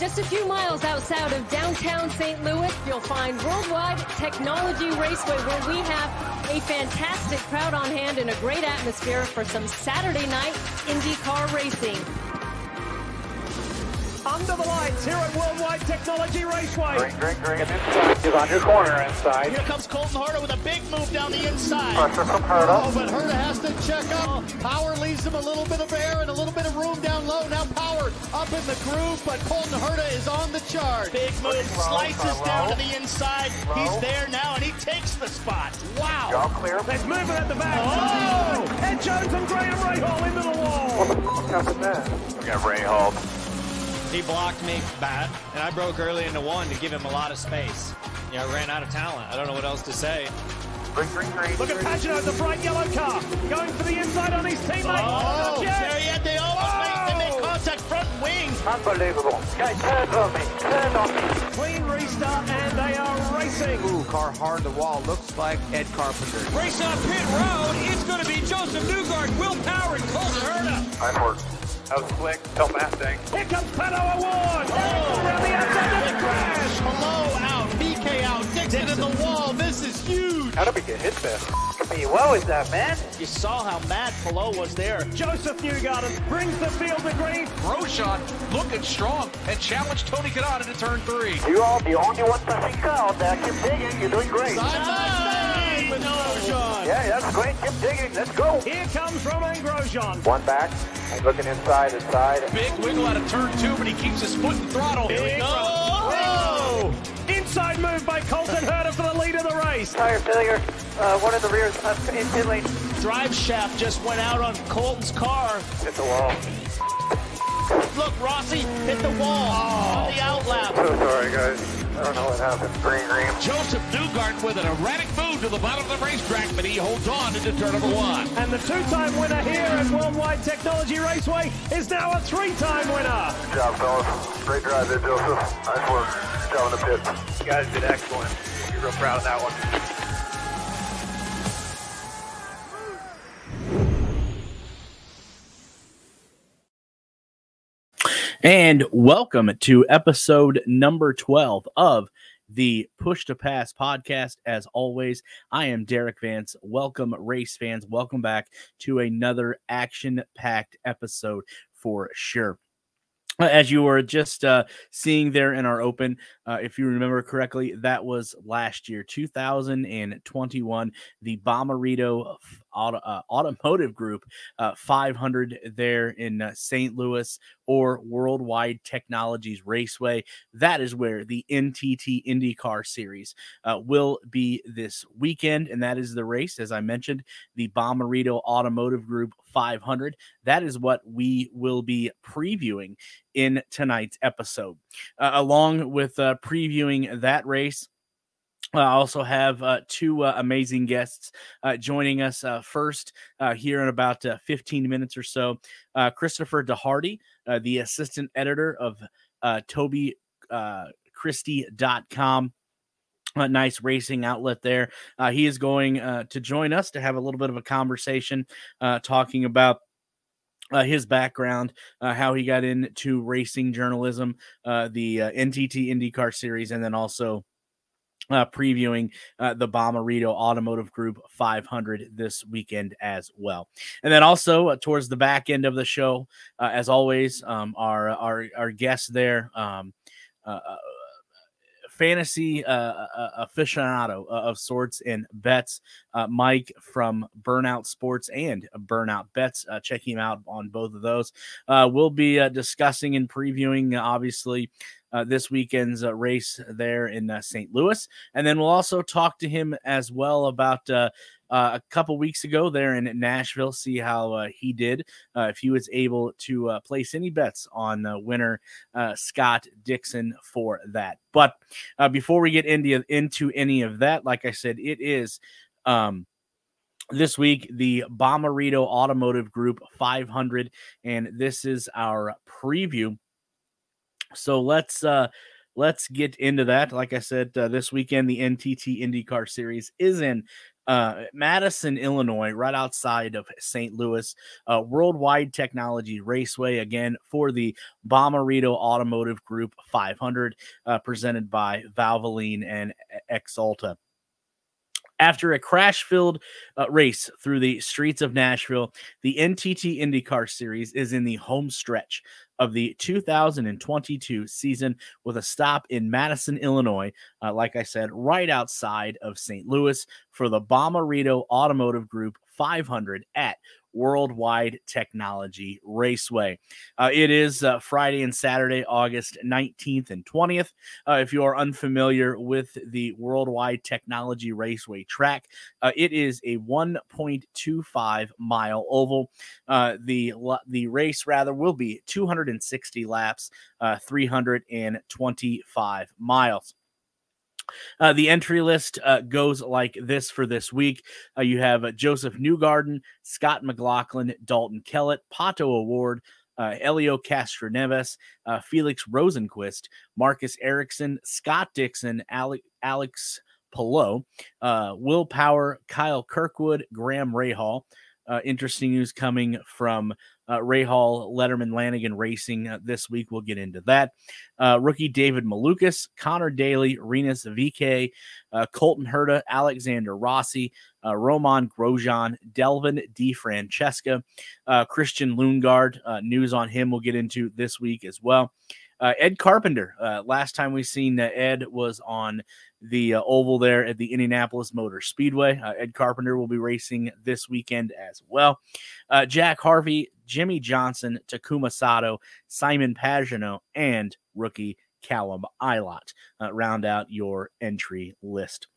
Just a few miles outside of downtown St. Louis, you'll find Worldwide Technology Raceway, where we have a fantastic crowd on hand and a great atmosphere for some Saturday night IndyCar racing. Under the lights here at Worldwide Technology Raceway. Green, green, green. And inside. He's on your corner inside. Here comes Colton Herta with a big move down the inside. Pressure from Herta. Oh, but Herta has to check up. Power leaves him a little bit of air and a little bit of room down low. Now Power up in the groove, but Colton Herta is on the chart. Big move, slices down to the inside. He's there now, and he takes the spot. Wow. Y'all clear. There's movement at the back. Oh. oh! Ed Jones and Graham Rahal into the wall. What happened there? We got Rahal. He blocked me bad, and I broke early into one to give him a lot of space. Yeah, I ran out of talent. I don't know what else to say. Green, green, green. Look at Pagenaud, the bright yellow car, going for the inside on his teammate. Oh, Not yet. there. They almost make, they make contact front wing. Unbelievable. Guy turned on me. Turned on me. Clean restart, and they are racing. Ooh, car hard the wall. Looks like Ed Carpenter. Race on pit road. It's going to be Josef Newgarden, Will Power, and Colton Herta. Nice work. That was quick. Tell Mustang. Here comes Pato O'Ward. Around the outside of the crash. Hello out, VeeKay out, Dixon in the wall. This is huge. How did we get hit there? Hey, well is that, man? You saw how mad Palou was there. Josef Newgarden brings the field to green. Grosjean looking strong and challenged Tony Kanaan to turn three. You are the only one touching ground there. Keep digging. You're doing great. Side by side with Grosjean. Yeah, that's great. Keep digging. Let's go. Here comes Romain Grosjean. One back. He's looking inside, inside. Big wiggle out of turn two, but he keeps his foot in throttle. Here we Big go. Oh! Inside move by Colton Herta for the lead of the race. Tire failure. Uh, one of the rear is uh, in pit lane. Drive shaft just went out on Colton's car. Hit the wall. Look, Rossi hit the wall on the outlap. So sorry, guys. I don't know what happened. Green, green. Josef Newgarden with an erratic move to the bottom of the racetrack, but he holds on into turn number one. And the two-time winner here at Worldwide Technology Raceway is now a three-time winner. Good job, fellas. Great drive there, Joseph. Nice work. Good job in the pits. You guys did excellent. You're real proud of that one. And welcome to episode number 12 of the Push to Pass podcast. As always, I am Derik Vance. Welcome, race fans. Welcome back to another action packed episode for sure. Uh, As you were just uh, seeing there in our open, uh, if you remember correctly, that was last year, 2021, the Bommarito Auto, uh, Automotive Group uh, 500 there in uh, St. Louis or Worldwide Technologies Raceway. That is where the NTT IndyCar Series uh, will be this weekend, and that is the race, as I mentioned, the Bommarito Automotive Group 500. That is what we will be previewing in tonight's episode, uh, along with uh, previewing that race. I also have uh, two uh, amazing guests uh, joining us uh, first uh, here in about uh, 15 minutes or so. Christopher DeHarde, uh, the assistant editor of uh, Toby uh, Christie.com. A nice racing outlet there. Uh, he is going uh, to join us to have a little bit of a conversation uh, talking about uh, his background, uh, how he got into racing journalism, uh, the uh, NTT IndyCar series, and then also uh, previewing uh, the Bommarito Automotive Group 500 this weekend as well. And then also uh, towards the back end of the show, uh, as always, um, our our our guest there. Um, uh, uh, fantasy aficionado of sorts and bets uh, mike from burnout sports and burnout bets uh, check him out on both of those uh, we'll be discussing and previewing obviously uh, this weekend's uh, race there in uh, st louis and then we'll also talk to him as well about uh, uh, a couple weeks ago there in Nashville, see how uh, he did. Uh, if he was able to uh, place any bets on uh, winner uh, Scott Dixon for that. But before we get into into any of that, like I said, it is. Um, this week, the Bommarito Automotive Group 500, and this is our preview. So let's uh let's get into that. Like I said, uh, this weekend the NTT IndyCar Series is in uh, Madison, Illinois, right outside of St. Louis, uh, Worldwide Technology Raceway, again for the Bommarito Automotive Group 500, uh, presented by Valvoline and Axalta. After a crash filled uh, race through the streets of Nashville, the NTT IndyCar Series is in the home stretch of the 2022 season with a stop in Madison, Illinois, uh, like I said, right outside of St. Louis for the Bommarito Automotive Group 500 at Worldwide Technology Raceway. Uh, it is uh, Friday and Saturday, August 19th and 20th. Uh, if you are unfamiliar with the Worldwide Technology Raceway track, uh, it is a 1.25 mile oval. Uh, the the race rather will be 260 laps, uh, 325 miles. Uh, the entry list uh, goes like this for this week. Uh, you have uh, Josef Newgarden, Scott McLaughlin, Dalton Kellett, Pato O'Ward, uh, Elio Castroneves, uh, Felix Rosenqvist, Marcus Ericsson, Scott Dixon, Ale- Alex Palou, Will Power, Kyle Kirkwood, Graham Rahal. interesting news coming from uh, Rahal, Letterman, Lanigan Racing uh, this week. We'll get into that. Uh, rookie David Malukas, Conor Daly, Rinus VeeKay, uh, Colton Herta, Alexander Rossi, uh, Romain Grosjean, Delvin D. Francesca, uh, Christian Lundgaard. news on him we'll get into this week as well. Ed Carpenter. last time we seen Ed was on the uh, oval there at the Indianapolis Motor Speedway. Uh, Ed Carpenter will be racing this weekend as well. Uh, Jack Harvey, Jimmie Johnson, Takuma Sato, Simon Pagenaud, and rookie Callum Ilott uh, round out your entry list.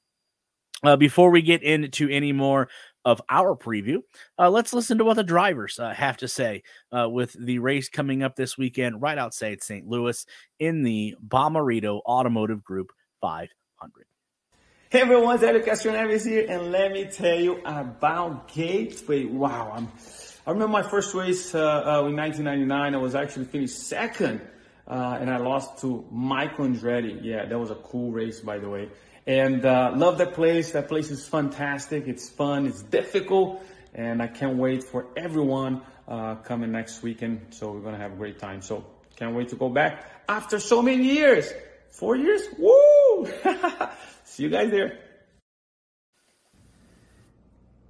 Uh, before we get into any more of our preview, uh, let's listen to what the drivers have to say with the race coming up this weekend right outside St. Louis in the Bommarito Automotive Group 5 100. Hey everyone, Elio Castroneves here, and let me tell you about Gateway. Wow, I'm, i remember my first race uh, uh, in 1999. I was actually finished second, uh, and I lost to Michael Andretti. Yeah, that was a cool race, by the way. And uh, love that place. That place is fantastic. It's fun. It's difficult, and I can't wait for everyone uh, coming next weekend. So we're gonna have a great time. So can't wait to go back after so many years. Four years? Woo! See you guys there.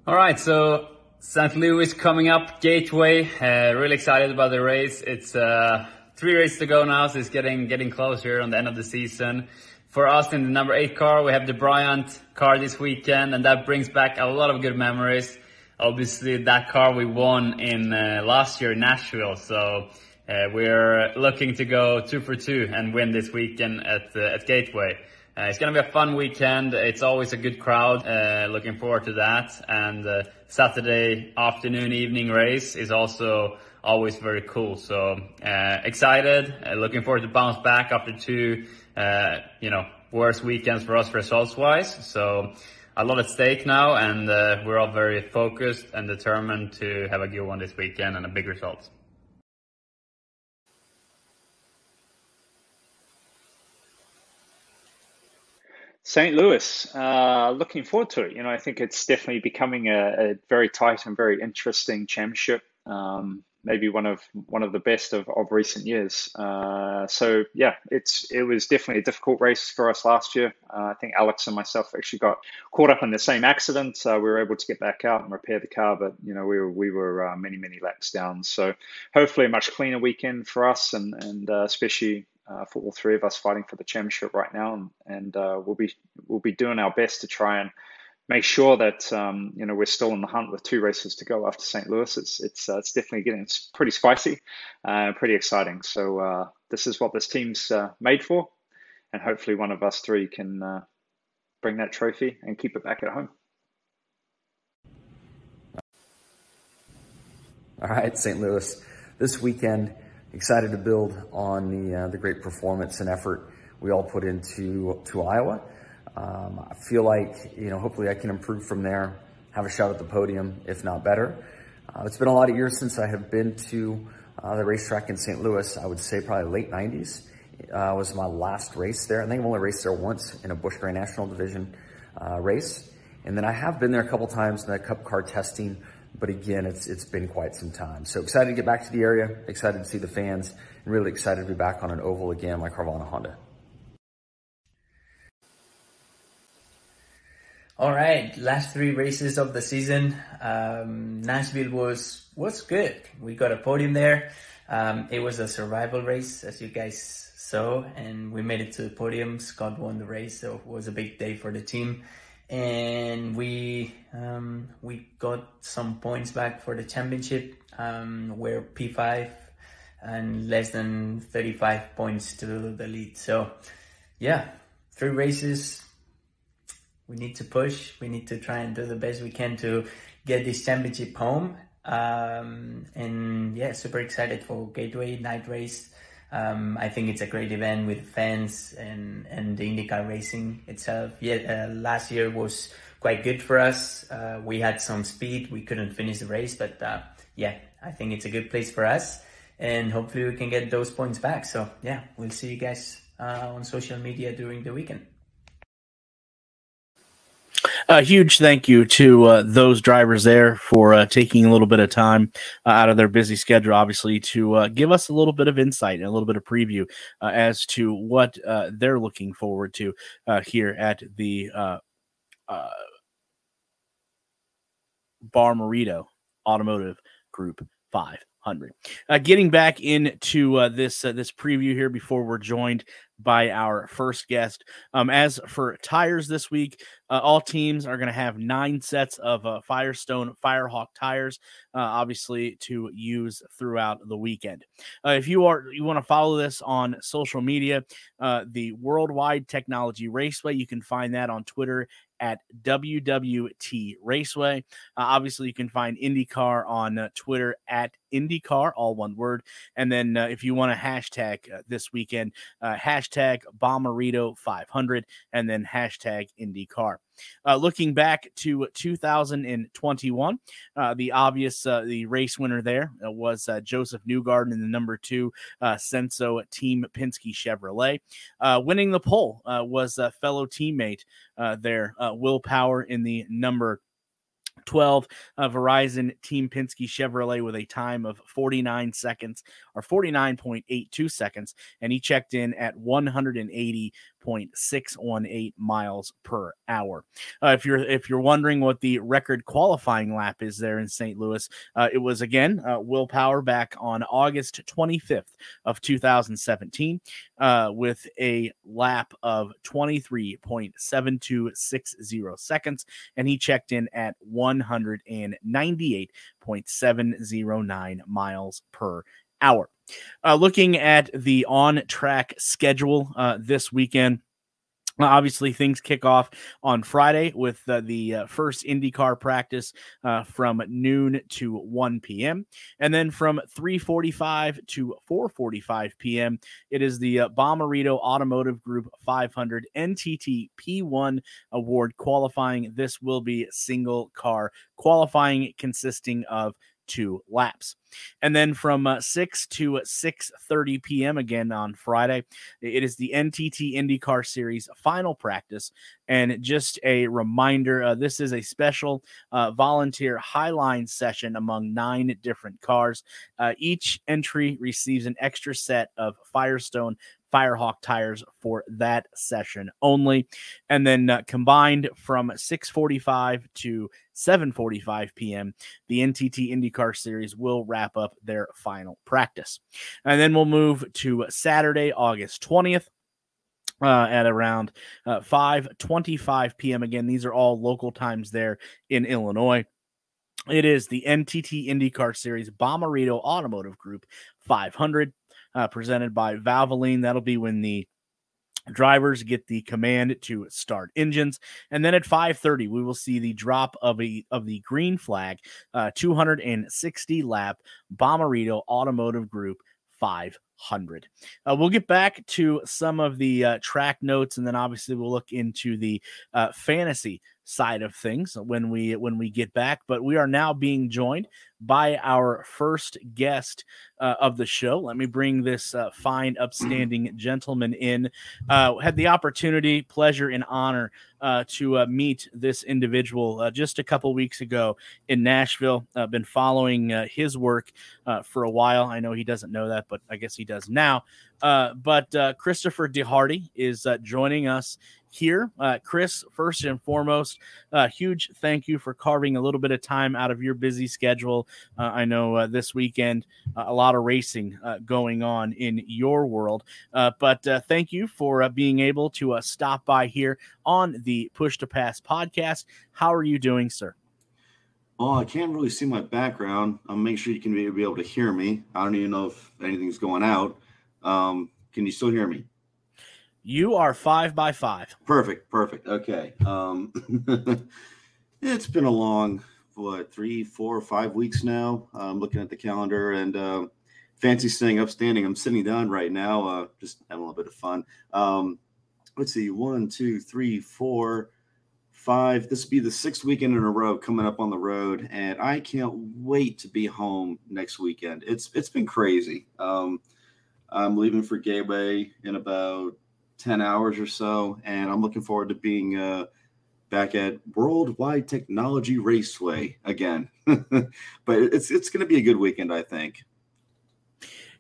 All right, so St. Louis coming up, Gateway. Uh, really excited about the race. It's uh, three races to go now, so it's getting getting closer on the end of the season. For us in the number eight car, we have the Bryant car this weekend, and that brings back a lot of good memories. Obviously, that car we won in uh, last year in Nashville, so uh, we're looking to go two for two and win this weekend at uh, at Gateway. Uh, it's going to be a fun weekend. It's always a good crowd. Uh, looking forward to that. And uh, Saturday afternoon, evening race is also always very cool. So uh, excited. looking forward to bounce back after two, you know, worst weekends for us results wise. So a lot at stake now, and we're all very focused and determined to have a good one this weekend and a big result. St. Louis, uh, looking forward to it. You know, I think it's definitely becoming a, a very tight and very interesting championship. Um, maybe one of one of the best of, of recent years. Uh, so yeah, it's it was definitely a difficult race for us last year. Uh, I think Alex and myself actually got caught up in the same accident. We were able to get back out and repair the car, but you know we were we were uh, many many laps down. So hopefully a much cleaner weekend for us, and and uh, especially uh, for all three of us fighting for the championship right now, and, and uh, we'll be we'll be doing our best to try and make sure that um, you know we're still in the hunt with two races to go after St. Louis. It's it's uh, it's definitely getting pretty spicy, and pretty exciting. So uh, this is what this team's uh, made for, and hopefully one of us three can uh, bring that trophy and keep it back at home. All right, St. Louis, this weekend excited to build on the, uh, the great performance and effort we all put into to Iowa. Um, I feel like, you know, hopefully I can improve from there, have a shot at the podium, if not better. Uh, it's been a lot of years since I have been to uh, the racetrack in St. Louis. I would say probably late 90s uh, was my last race there. I think I've only raced there once in a Busch Grand National Division uh, race. And then I have been there a couple times in that Cup car testing, but again, it's it's been quite some time. So excited to get back to the area, excited to see the fans, and really excited to be back on an oval again like Carvana Honda. All right, last three races of the season. Um, Nashville was was good. We got a podium there. Um, it was a survival race, as you guys saw, and we made it to the podium. Scott won the race, so it was a big day for the team. And we um, we got some points back for the championship. Um, we're P5 and less than 35 points to the lead. So, yeah, three races. We need to push. We need to try and do the best we can to get this championship home um, and yeah, super excited for Gateway Night Race. Um, I think it's a great event with fans and, and the IndyCar racing itself. Yeah, uh, last year was quite good for us. Uh, we had some speed. We couldn't finish the race, but uh, yeah, I think it's a good place for us. And hopefully we can get those points back. So yeah, we'll see you guys uh, on social media during the weekend. A huge thank you to uh, those drivers there for uh, taking a little bit of time uh, out of their busy schedule, obviously, to uh, give us a little bit of insight and a little bit of preview uh, as to what uh, they're looking forward to here at the Bommarito Automotive Group 500. getting back into this this preview here before we're joined by our first guest. Um, as for tires this week, uh, all teams are going to have nine sets of uh, Firestone Firehawk tires, uh, obviously to use throughout the weekend. Uh, if you are you want to follow this on social media, uh, the Worldwide Technology Raceway, you can find that on Twitter at WWT Raceway. Uh, obviously, you can find IndyCar on uh, Twitter at IndyCar, all one word. And then uh, if you want to hashtag uh, this weekend, hashtag Bommarito 500 and then hashtag IndyCar. Uh, looking back to 2021, uh, the obvious uh, the race winner there uh, was uh, Josef Newgarden in the number two Censo Team Penske Chevrolet. winning the pole was a fellow teammate there, Will Power in the number 12 uh, Verizon Team Penske Chevrolet with a time of 49 seconds or 49.82 seconds, and he checked in at 180 0.618 miles per hour. Uh, if you're if you're wondering what the record qualifying lap is there in St. Louis, uh, it was again uh, Will Power back on August 25th of 2017 uh, with a lap of 23.7260 seconds, and he checked in at 198.709 miles per hour. Uh, looking at the on track schedule uh, this weekend. Obviously, things kick off on Friday with uh, the uh, first IndyCar practice uh, from noon to 1 p.m. And then from 3.45 to 4.45 p.m., it is the uh, Bommarito Automotive Group 500 NTT P1 Award qualifying. This will be single car qualifying consisting of two laps. And then from uh, 6 to 6:30 p.m. again on Friday, it is the NTT IndyCar Series final practice. And just a reminder, uh, this is a special uh, volunteer highline session among nine different cars. Uh, each entry receives an extra set of Firestone Firehawk tires for that session only. And then uh, combined from 6:45 to 7:45 p.m., the NTT IndyCar Series will wrap up their final practice. And then we'll move to Saturday, August 20th. Uh, at around uh, 5:25 p.m. Again, these are all local times there in Illinois. It is the NTT IndyCar Series Bommarito Automotive Group 500 uh, presented by Valvoline. That'll be when the drivers get the command to start engines and then at 5:30 we will see the drop of a of the green flag uh 260 lap Bommarito Automotive Group 5 hundred. Uh, we'll get back to some of the uh, track notes, and then obviously we'll look into the uh, fantasy side of things when we when we get back. But we are now being joined by our first guest uh, of the show. Let me bring this uh, fine, upstanding gentleman in. Uh, had the opportunity, pleasure, and honor to meet this individual just a couple weeks ago in Nashville. Been following his work for a while. I know he doesn't know that, but I guess he does now. Uh, but uh, Christopher DeHarde is uh, joining us here. Uh, Chris, first and foremost, uh, huge thank you for carving a little bit of time out of your busy schedule. Uh, I know this weekend, a lot of racing going on in your world, but thank you for being able to stop by here on the Push to Pass podcast. How are you doing, sir? Oh, I can't really see my background. I'll make sure you can be, be able to hear me. I don't even know if anything's going out. Um, can you still hear me? You are five by five. Perfect, perfect. Okay. Um, it's been a long, what, three, four, five weeks now. I'm looking at the calendar and uh, fancy staying upstanding. I'm sitting down right now, uh, just having a little bit of fun. Um, let's see, one, two, three, four, five. This will be the sixth weekend in a row coming up on the road, and I can't wait to be home next weekend. It's it's been crazy. Um, I'm leaving for Gateway in about 10 hours or so, and I'm looking forward to being uh, back at Worldwide Technology Raceway again. but it's it's going to be a good weekend, I think.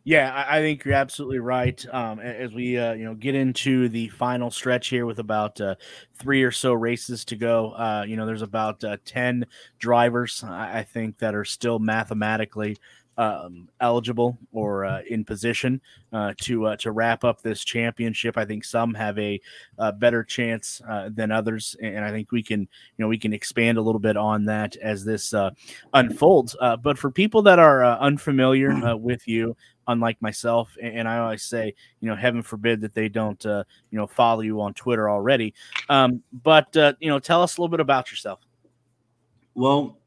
Yeah, I, I think you're absolutely right. Um, as we uh, you know get into the final stretch here with about uh, three or so races to go, uh, you know, there's about uh, ten drivers I, I think that are still mathematically um, eligible or uh, in position uh, to uh, to wrap up this championship. I think some have a, uh better chance uh, than others, and I think we can you know we can expand a little bit on that as this unfolds. But for people that are unfamiliar with you, unlike myself, and, I always say, you know, heaven forbid that they don't uh, you know follow you on Twitter already. Um, but uh, you know, tell us a little bit about yourself. Well,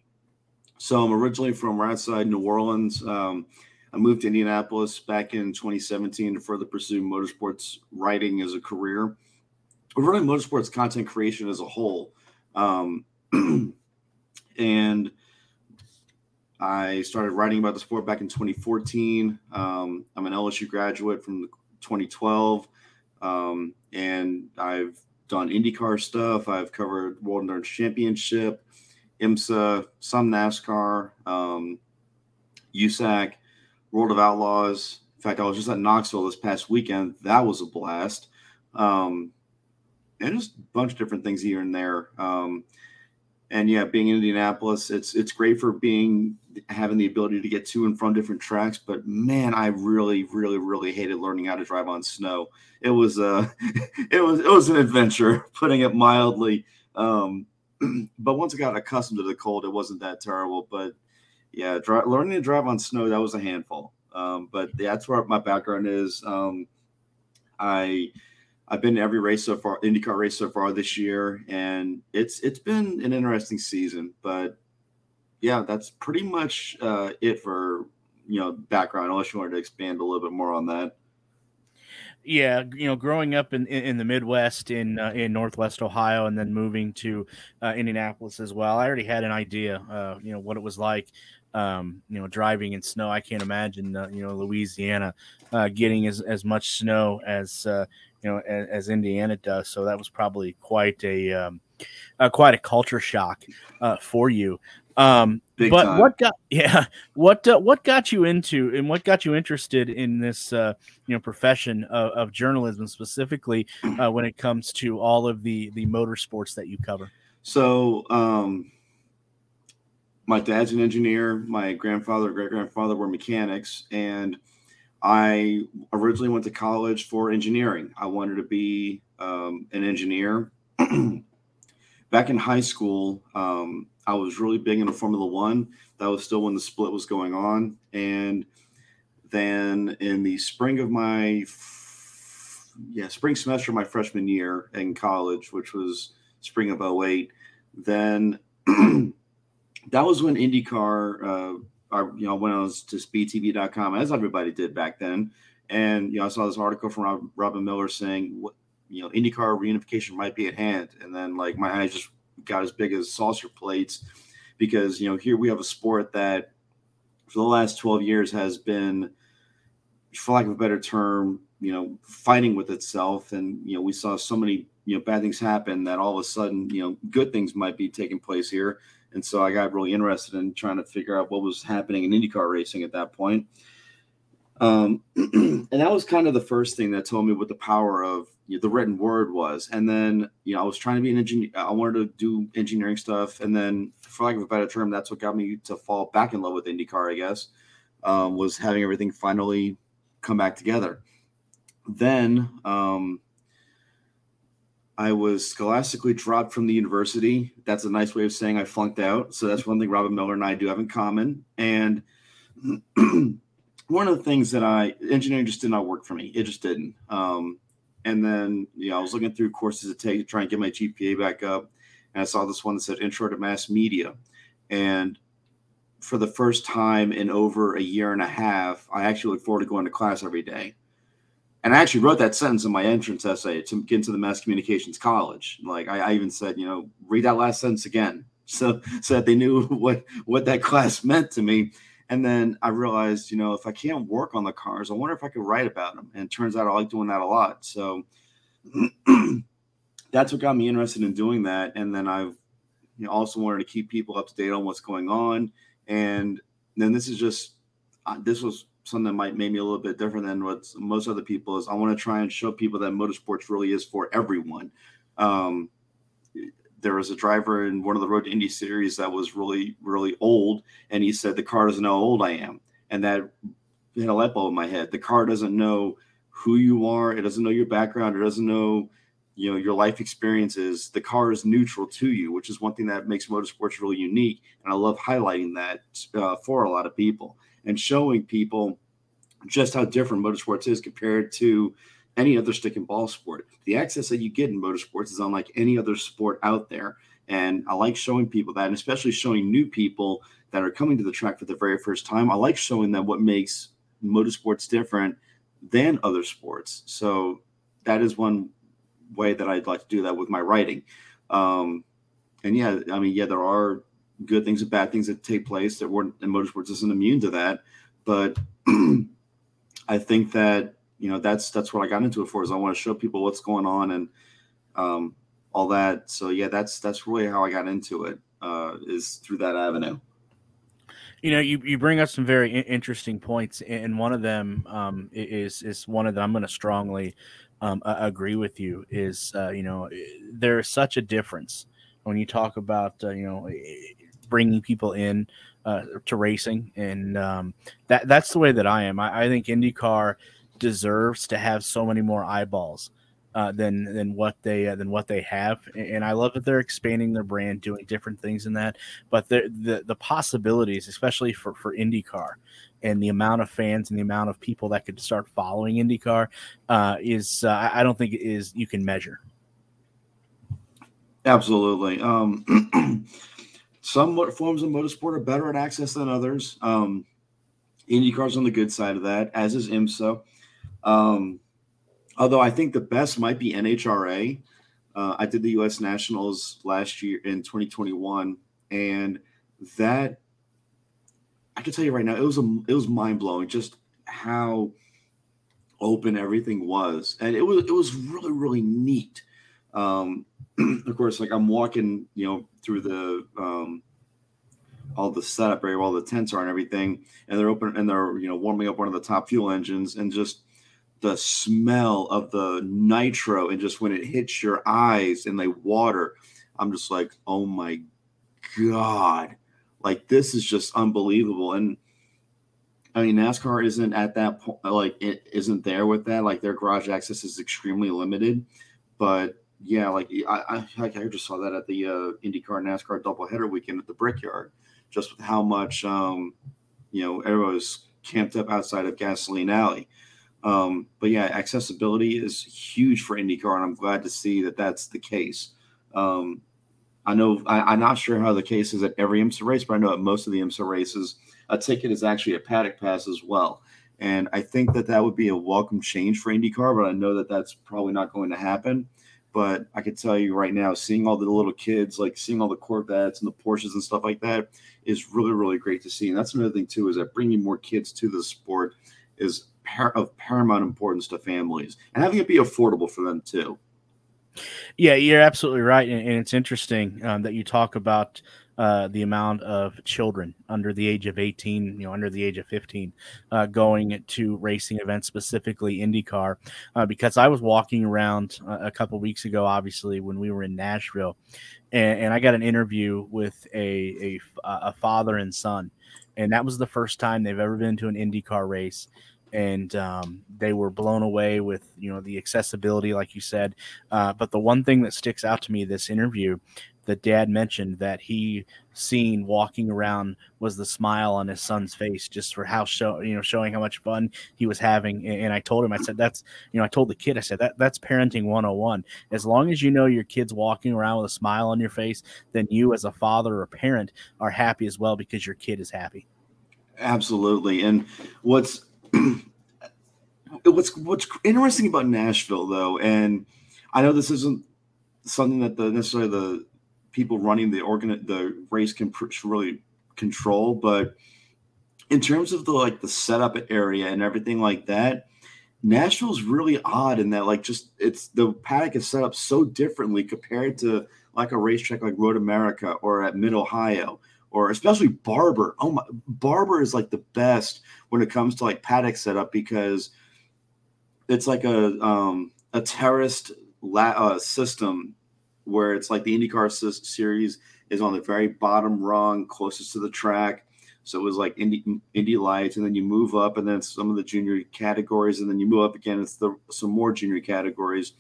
so I'm originally from outside New Orleans. Um, I moved to Indianapolis back in 2017 to further pursue motorsports writing as a career, or really motorsports content creation as a whole. Um, and I started writing about the sport back in 2014. Um, I'm an LSU graduate from 2012, um, and I've done IndyCar stuff. I've covered World Endurance Championship, IMSA, some NASCAR, um, USAC, World of Outlaws. In fact, I was just at Knoxville this past weekend. That was a blast. Um, and just a bunch of different things here and there. And yeah, being in Indianapolis, it's it's great for being having the ability to get to and from different tracks. But man, I really, really, really hated learning how to drive on snow. It was a, it was it was an adventure, putting it mildly. Um, but once I got accustomed to the cold, it wasn't that terrible. But yeah, dri- learning to drive on snow that was a handful. Um, but that's where my background is. Um, I I've been to every race so far, IndyCar race so far this year, and it's it's been an interesting season. But yeah, that's pretty much uh, it for you know background. Unless you wanted to expand a little bit more on that. Yeah, you know, growing up in in, the Midwest in uh, in Northwest Ohio, and then moving to uh, Indianapolis as well, I already had an idea, uh, you know, what it was like, um, you know, driving in snow. I can't imagine, uh, you know, Louisiana uh, getting as as much snow as uh, you know as, as Indiana does. So that was probably quite a um, uh, quite a culture shock uh, for you. Um, Big but time. what got yeah what uh, what got you into and what got you interested in this uh, you know profession of, of journalism specifically uh, when it comes to all of the the motorsports that you cover? So, um, my dad's an engineer. My grandfather, great grandfather were mechanics, and I originally went to college for engineering. I wanted to be um, an engineer. Back in high school, um, I was really big into Formula One. That was still when the split was going on, and then in the spring of my f- yeah spring semester of my freshman year in college, which was spring of 08, then that was when IndyCar, uh, you know, when I was to speedtv.com, as everybody did back then. and you know, I saw this article from Rob, Robin Miller saying, what you know, IndyCar reunification might be at hand, and then like my eyes just got as big as saucer plates because you know here we have a sport that for the last 12 years has been for lack of a better term you know fighting with itself. And you know we saw so many you know bad things happen that all of a sudden you know good things might be taking place here and so i got really interested in trying to figure out what was happening in indycar racing at that point um, and that was kind of the first thing that told me what the power of you know, the written word was. And then, you know, I was trying to be an engineer. I wanted to do engineering stuff. And then, for lack of a better term, that's what got me to fall back in love with IndyCar, I guess, um, was having everything finally come back together. Then um, I was scholastically dropped from the university. That's a nice way of saying I flunked out. So that's one thing Robin Miller and I do have in common. And one of the things that I engineering just did not work for me. It just didn't. Um, and then you know I was looking through courses to take to try and get my GPA back up, and I saw this one that said Intro to Mass Media, and for the first time in over a year and a half, I actually look forward to going to class every day. And I actually wrote that sentence in my entrance essay to get into the Mass Communications College. Like I, I even said, you know, read that last sentence again, so so that they knew what what that class meant to me. And then I realized, you know, if I can't work on the cars, I wonder if I could write about them. And turns out I like doing that a lot. So that's what got me interested in doing that. And then I've you know, also wanted to keep people up to date on what's going on. And then this is just, uh, this was something that might make me a little bit different than what most other people is. I want to try and show people that motorsports really is for everyone. Um, there was a driver in one of the Road to Indy series that was really, really old, and he said the car doesn't know how old I am, and that hit a light bulb in my head. The car doesn't know who you are, it doesn't know your background, it doesn't know you know your life experiences. The car is neutral to you, which is one thing that makes motorsports really unique, and I love highlighting that uh, for a lot of people and showing people just how different motorsports is compared to any other stick and ball sport. The access that you get in motorsports is unlike any other sport out there. And I like showing people that, and especially showing new people that are coming to the track for the very first time. I like showing them what makes motorsports different than other sports. So that is one way that I'd like to do that with my writing. Um, and yeah, I mean, yeah, there are good things and bad things that take place that weren't, and motorsports isn't immune to that. But I think that you know that's that's what I got into it for is I want to show people what's going on and um, all that. So yeah, that's that's really how I got into it uh, is through that avenue. You know, you, you bring up some very interesting points, and one of them um, is is one of them I'm going to strongly um, agree with you. Is uh, you know there is such a difference when you talk about uh, you know bringing people in uh, to racing, and um, that that's the way that I am. I, I think IndyCar deserves to have so many more eyeballs uh, than than what they uh, than what they have. And I love that they're expanding their brand, doing different things in that. But the the, the possibilities, especially for for IndyCar, and the amount of fans and the amount of people that could start following IndyCar, uh, is uh, I don't think is you can measure. Absolutely. Um, some forms of motorsport are better at access than others. Um, IndyCar's on the good side of that, as is IMSA. Um, although I think the best might be NHRA. Uh, I did the U.S. Nationals last year in 2021, and that I can tell you right now, it was a it was mind blowing just how open everything was, and it was it was really really neat. Um, of course, like I'm walking, you know, through the um, all the setup area, where all the tents are and everything, and they're open and they're you know warming up one of the top fuel engines, and just the smell of the nitro and just when it hits your eyes and they water, I'm just like, oh my god, like this is just unbelievable. And I mean, NASCAR isn't at that point, like it isn't there with that. Like their garage access is extremely limited, but yeah, like I, I, I just saw that at the uh, IndyCar NASCAR doubleheader weekend at the Brickyard, just with how much, um, you know, everyone was camped up outside of Gasoline Alley. Um, but yeah, accessibility is huge for IndyCar, and I'm glad to see that that's the case. Um, I know I, am not sure how the case is at every IMSA race, but I know at most of the IMSA races, a ticket is actually a paddock pass as well. And I think that that would be a welcome change for IndyCar, but I know that that's probably not going to happen. But I can tell you right now, seeing all the little kids, like seeing all the Corvettes and the Porsches and stuff like that, is really, really great to see. And that's another thing too, is that bringing more kids to the sport is par- of paramount importance to families and having it be affordable for them too. Yeah, you're absolutely right, and, and it's interesting um, that you talk about uh, the amount of children under the age of 18, you know, under the age of 15, uh, going to racing events, specifically IndyCar, uh, because I was walking around uh, a couple weeks ago, obviously when we were in Nashville, and, and I got an interview with a, a, a father and son, and that was the first time they've ever been to an IndyCar race and um, they were blown away with you know the accessibility like you said uh, but the one thing that sticks out to me this interview that dad mentioned that he seen walking around was the smile on his son's face just for how show you know showing how much fun he was having. And i told him i said that's you know i told the kid i said that that's parenting 101 as long as you know your kid's walking around with a smile on your face then you as a father or parent are happy as well because your kid is happy. Absolutely. And what's what's what's interesting about Nashville though, and I know this isn't something that the necessarily the people running the organ the race can really control, but in terms of the like the setup area and everything like that, Nashville's really odd in that like just it's the paddock is set up so differently compared to like a racetrack like Road America or at Mid Ohio or especially Barber. Oh my, Barber is like the best when it comes to like paddock setup because it's like a um, a terraced la- uh, system where it's like the IndyCar series is on the very bottom rung, closest to the track. So it was like Indy, Indy Lights, and then you move up, and then some of the junior categories, and then you move up again. It's the some more junior categories,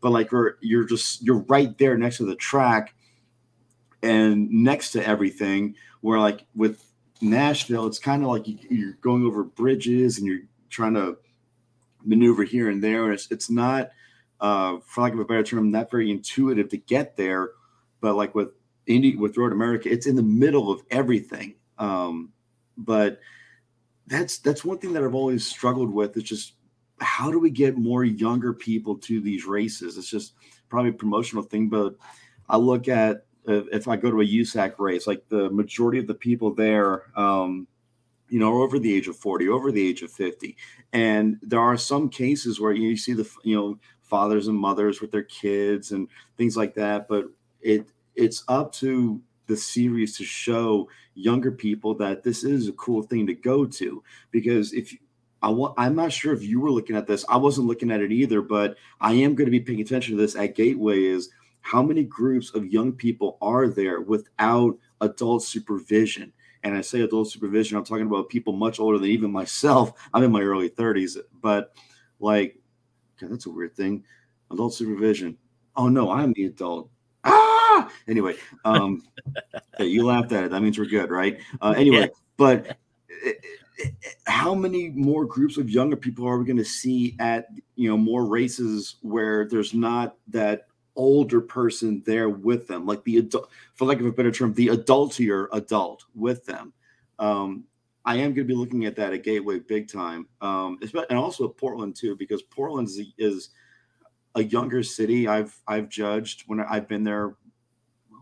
but like you're you're just you're right there next to the track, and next to everything. Where like with Nashville, it's kind of like you, are going over bridges and you're trying to maneuver here and there. And it's, it's not, uh, for lack of a better term, not very intuitive to get there. But like with Indy, with Road America, it's in the middle of everything. Um, but that's that's one thing that I've always struggled with. Is just how do we get more younger people to these races? It's just probably a promotional thing, but I look at if I go to a USAC race, like the majority of the people there, um, you know, are over the age of 40, over the age of 50. And there are some cases where you see the, you know, fathers and mothers with their kids and things like that. But it it's up to the series to show younger people that this is a cool thing to go to. Because if I want, I'm not sure if you were looking at this. I wasn't looking at it either, but I am going to be paying attention to this at Gateway. Is how many groups of young people are there without adult supervision? And I say adult supervision, I'm talking about people much older than even myself. I'm in my early 30s, but like, God, that's a weird thing. Adult supervision. Oh no, I'm the adult. Ah! Anyway, um, you laughed at it. That means we're good, right? Uh, anyway, yeah. but eh, eh, how many more groups of younger people are we going to see at you know more races where there's not that older person there with them, like the adult, for lack of a better term, the adultier adult with them. Um, I am going to be looking at that at Gateway big time, um, and also Portland too, because Portland is, is a younger city. I've I've judged when I've been there.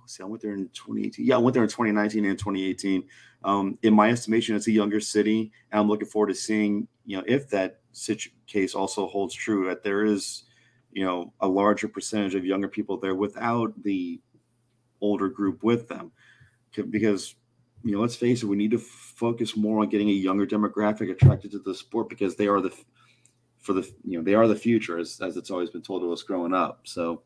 See, I went there in 2018. Yeah, I went there in 2019 and 2018. Um, in my estimation, it's a younger city, and I'm looking forward to seeing, you know, if that situ- case also holds true. That there is you know a larger percentage of younger people there without the older group with them because you know let's face it we need to focus more on getting a younger demographic attracted to the sport because they are the for the you know they are the future as, as it's always been told to us growing up so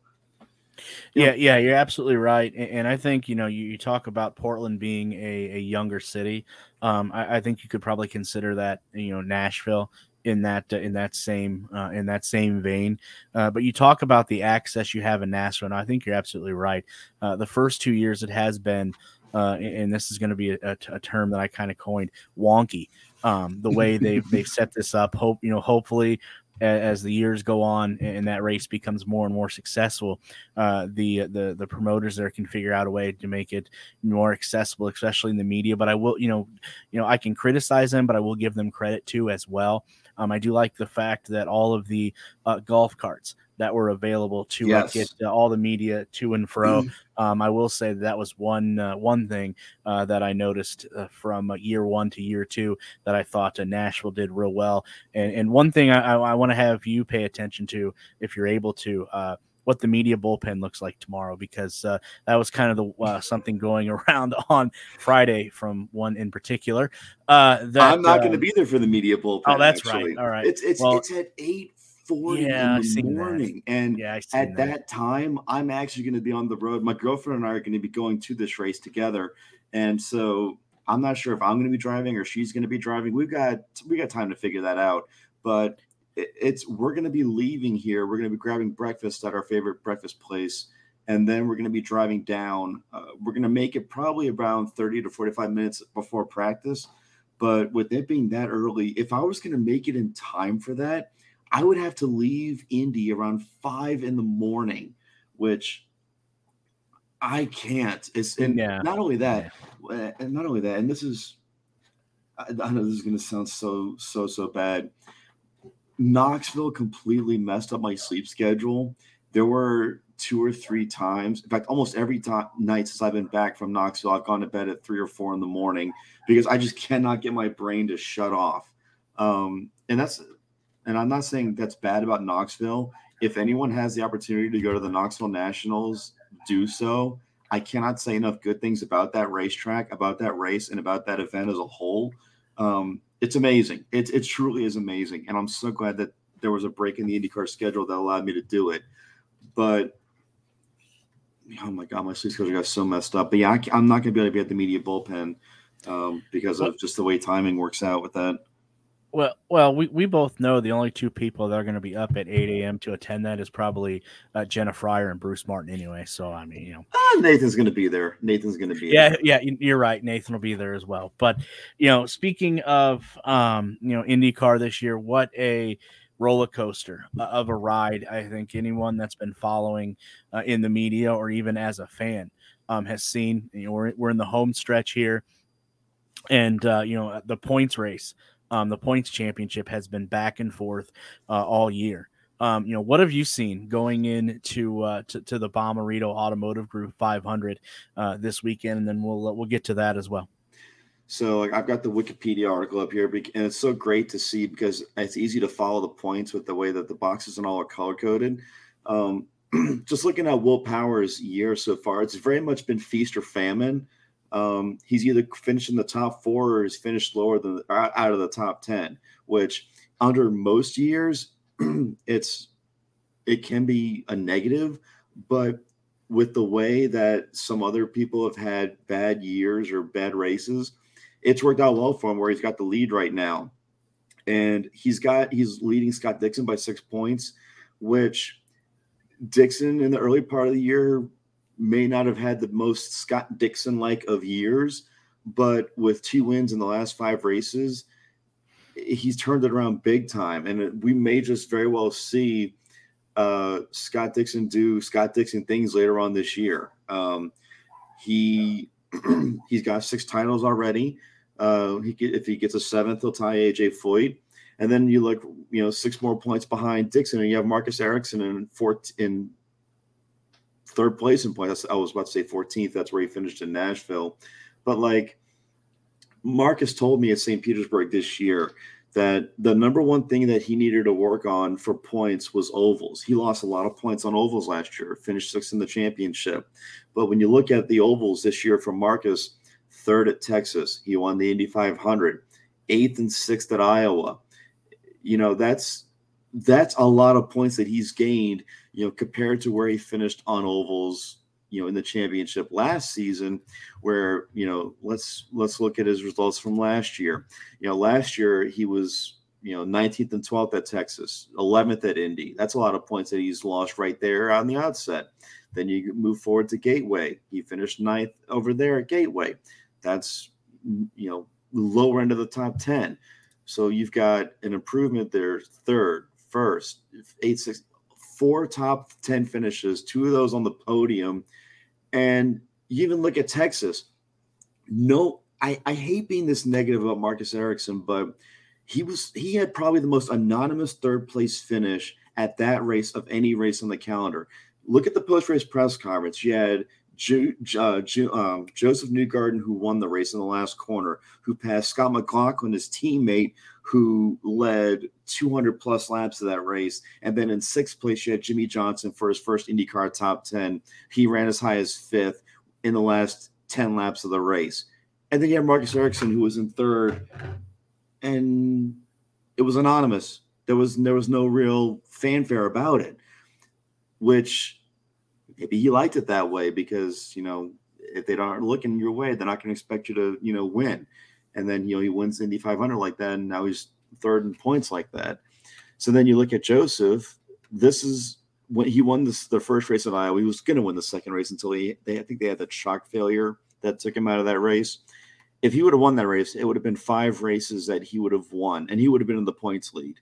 yeah, yeah, you're absolutely right, and I think you know you, you talk about Portland being a, a younger city. Um, I, I, think you could probably consider that you know Nashville in that uh, in that same uh, in that same vein. Uh, but you talk about the access you have in Nashville, and I think you're absolutely right. Uh, the first two years, it has been, uh, and this is going to be a, a, term that I kind of coined, wonky. Um, the way they they've set this up. Hope you know. Hopefully, as the years go on and that race becomes more and more successful, uh, the the the promoters there can figure out a way to make it more accessible, especially in the media. But I will, you know, you know, I can criticize them, but I will give them credit too as well Um, I do like the fact that all of the uh, golf carts that were available to Yes. get all the media to and fro. Um, I will say that, that was one uh, one thing uh, that I noticed uh, from uh, year one to year two that I thought uh, Nashville did real well. And and one thing I, I, I want to have you pay attention to, if you're able to. Uh, what the media bullpen looks like tomorrow because uh, that was kind of the uh, something going around on Friday from one in particular. Uh, that, I'm not going to um, be there for the media bullpen. Oh, that's actually. right. All right. It's it's Well- it's at eight forty Yeah, in the that. morning, and Yeah, at that. that. time, I'm actually going to be on the road. My girlfriend and I are going to be going to this race together, and so I'm not sure if I'm going to be driving or she's going to be driving. We've got we got time to figure that out, but it's we're going to be leaving here. We're going to be grabbing breakfast at our favorite breakfast place. And then we're going to be driving down. Uh, we're going to make it probably around 30 to 45 minutes before practice. But with it being that early, if I was going to make it in time for that, I would have to leave Indy around five in the morning, which I can't. It's and Yeah. not only that, uh, and not only that, and this is I, I know this is going to sound so so so bad. Knoxville completely messed up my sleep schedule. There were two or three times, in fact, almost every time night since I've been back from Knoxville, I've gone to bed at three or four in the morning because I just cannot get my brain to shut off. Um, and that's, and I'm not saying that's bad about Knoxville. If anyone has the opportunity to go to the Knoxville Nationals, do so. I cannot say enough good things about that racetrack, about that race, and about that event as a whole. Um, it's amazing. It, it truly is amazing. And I'm so glad that there was a break in the IndyCar schedule that allowed me to do it. But oh my god, my sleep schedule got so messed up. But yeah, I, am not going to be able to be at the media bullpen um, because of just the way timing works out with that. Well, well, we, we both know the only two people that are going to be up at 8 a.m. to attend that is probably uh, Jenna Fryer and Bruce Martin anyway. So, I mean, you know, Ah, Nathan's going to be there. Nathan's going to be yeah, there. yeah, you- you're right. Nathan will be there as well. But, you know, speaking of, um, you know, IndyCar this year, what a roller coaster uh, of a ride. I think anyone that's been following uh, in the media or even as a fan um, has seen, you know, we're, we're in the home stretch here and uh, you know the points race, um, the points championship has been back and forth uh, all year. Um, you know what have you seen going into uh, to, to the Bommarito Automotive Group 500 uh, this weekend, and then we'll we'll get to that as well. So like, I've got the Wikipedia article up here, and it's so great to see because it's easy to follow the points with the way that the boxes and all are color coded. Um, just looking at Will Power's year so far, it's very much been feast or famine. Um, he's either finished in the top four or he's finished lower than out of the top ten. Which under most years, it's it can be a negative, but with the way that some other people have had bad years or bad races, it's worked out well for him where he's got the lead right now. And he's got he's leading Scott Dixon by six points, which Dixon in the early part of the year may not have had the most Scott Dixon like of years, but with two wins in the last five races, he's turned it around big time. And we may just very well see uh, Scott Dixon do Scott Dixon things later on this year. Um, he he's got six titles already. Uh, he if he gets a seventh, he'll tie AJ Foyt. And then you look, you know, six more points behind Dixon, and you have Marcus Ericsson in fourth in third place in points. I was about to say 14th. That's where he finished in Nashville. But like Marcus told me at St. Petersburg this year that the number one thing that he needed to work on for points was ovals. He lost a lot of points on ovals last year, finished sixth in the championship. But when you look at the ovals this year for Marcus, third at Texas, he won the Indy 500, eighth and sixth at Iowa. You know, that's that's a lot of points that he's gained, you know, compared to where he finished on ovals, you know, in the championship last season, where, you know, let's let's look at his results from last year. You know, last year he was, you know, 19th and 12th at Texas, 11th at Indy. That's a lot of points that he's lost right there on the outset. Then you move forward to Gateway. He finished ninth over there at Gateway. That's you know lower end of the top 10. So you've got an improvement there, third, first, eight, six, four top 10 finishes, two of those on the podium. And you even look at Texas. No, I, I hate being this negative about Marcus Ericsson, but he was he had probably the most anonymous third place finish at that race of any race on the calendar. Look at the post race press conference. You had Ju, uh, Ju, um, Josef Newgarden, who won the race in the last corner, who passed Scott McLaughlin, his teammate, who led 200 plus laps of that race. And then in sixth place, you had Jimmie Johnson for his first IndyCar top 10. He ran as high as fifth in the last 10 laps of the race. And then you have Marcus Ericsson, who was in third, and it was anonymous. There was there was no real fanfare about it, which maybe he liked it that way because you know if they aren't looking your way, they're not going to expect you to you know win. And then you know he wins Indy 500 like that, and now he's third in points like that. So then you look at Josef. This is when he won this the first race of Iowa. He was going to win the second race until he they I think they had that shock failure that took him out of that race. If he would have won that race, it would have been five races that he would have won, and he would have been in the points lead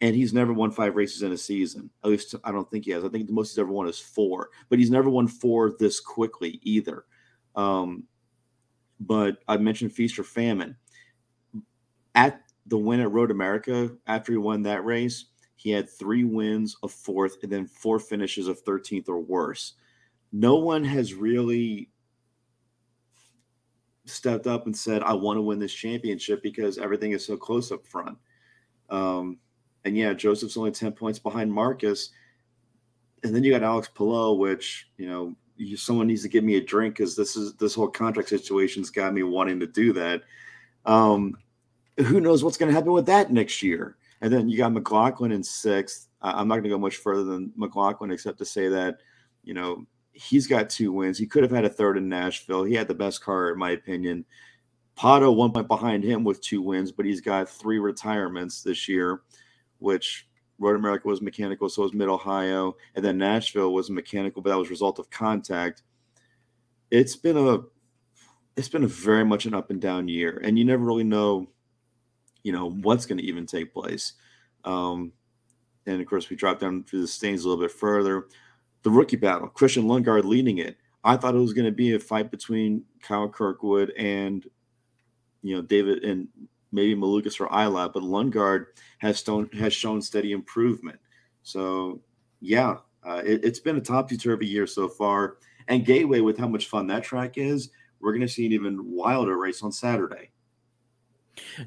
and he's never won five races in a season. At least I don't think he has. I think the most he's ever won is four, but he's never won four this quickly either. Um, but I mentioned feast or famine. At the win at Road America, after he won that race, he had three wins, a fourth, and then four finishes of 13th or worse. No one has really stepped up and said, I want to win this championship because everything is so close up front. Um, and yeah, Josef's only 10 points behind Marcus. And then you got Alex Palou, which, you know, you, someone needs to give me a drink because this is this whole contract situation's got me wanting to do that. Um, who knows what's going to happen with that next year? And then you got McLaughlin in sixth. I'm not going to go much further than McLaughlin, except to say that, you know, he's got two wins. He could have had a third in Nashville. He had the best car, in my opinion. Pato one point behind him with two wins, but he's got three retirements this year which Road America was mechanical, so was Mid Ohio, and then Nashville was mechanical, but that was a result of contact. It's been a it's been a very much an up and down year, and you never really know, you know, what's going to even take place. Um, and of course, we drop down through the stains a little bit further. The rookie battle, Christian Lundgaard leading it. I thought it was going to be a fight between Kyle Kirkwood and you know David and maybe Malukas or Ilott, but Lundgaard has shown has shown steady improvement. So yeah, uh, it, has been a topsy turvy year so far. And Gateway, with how much fun that track is, we're going to see an even wilder race on Saturday.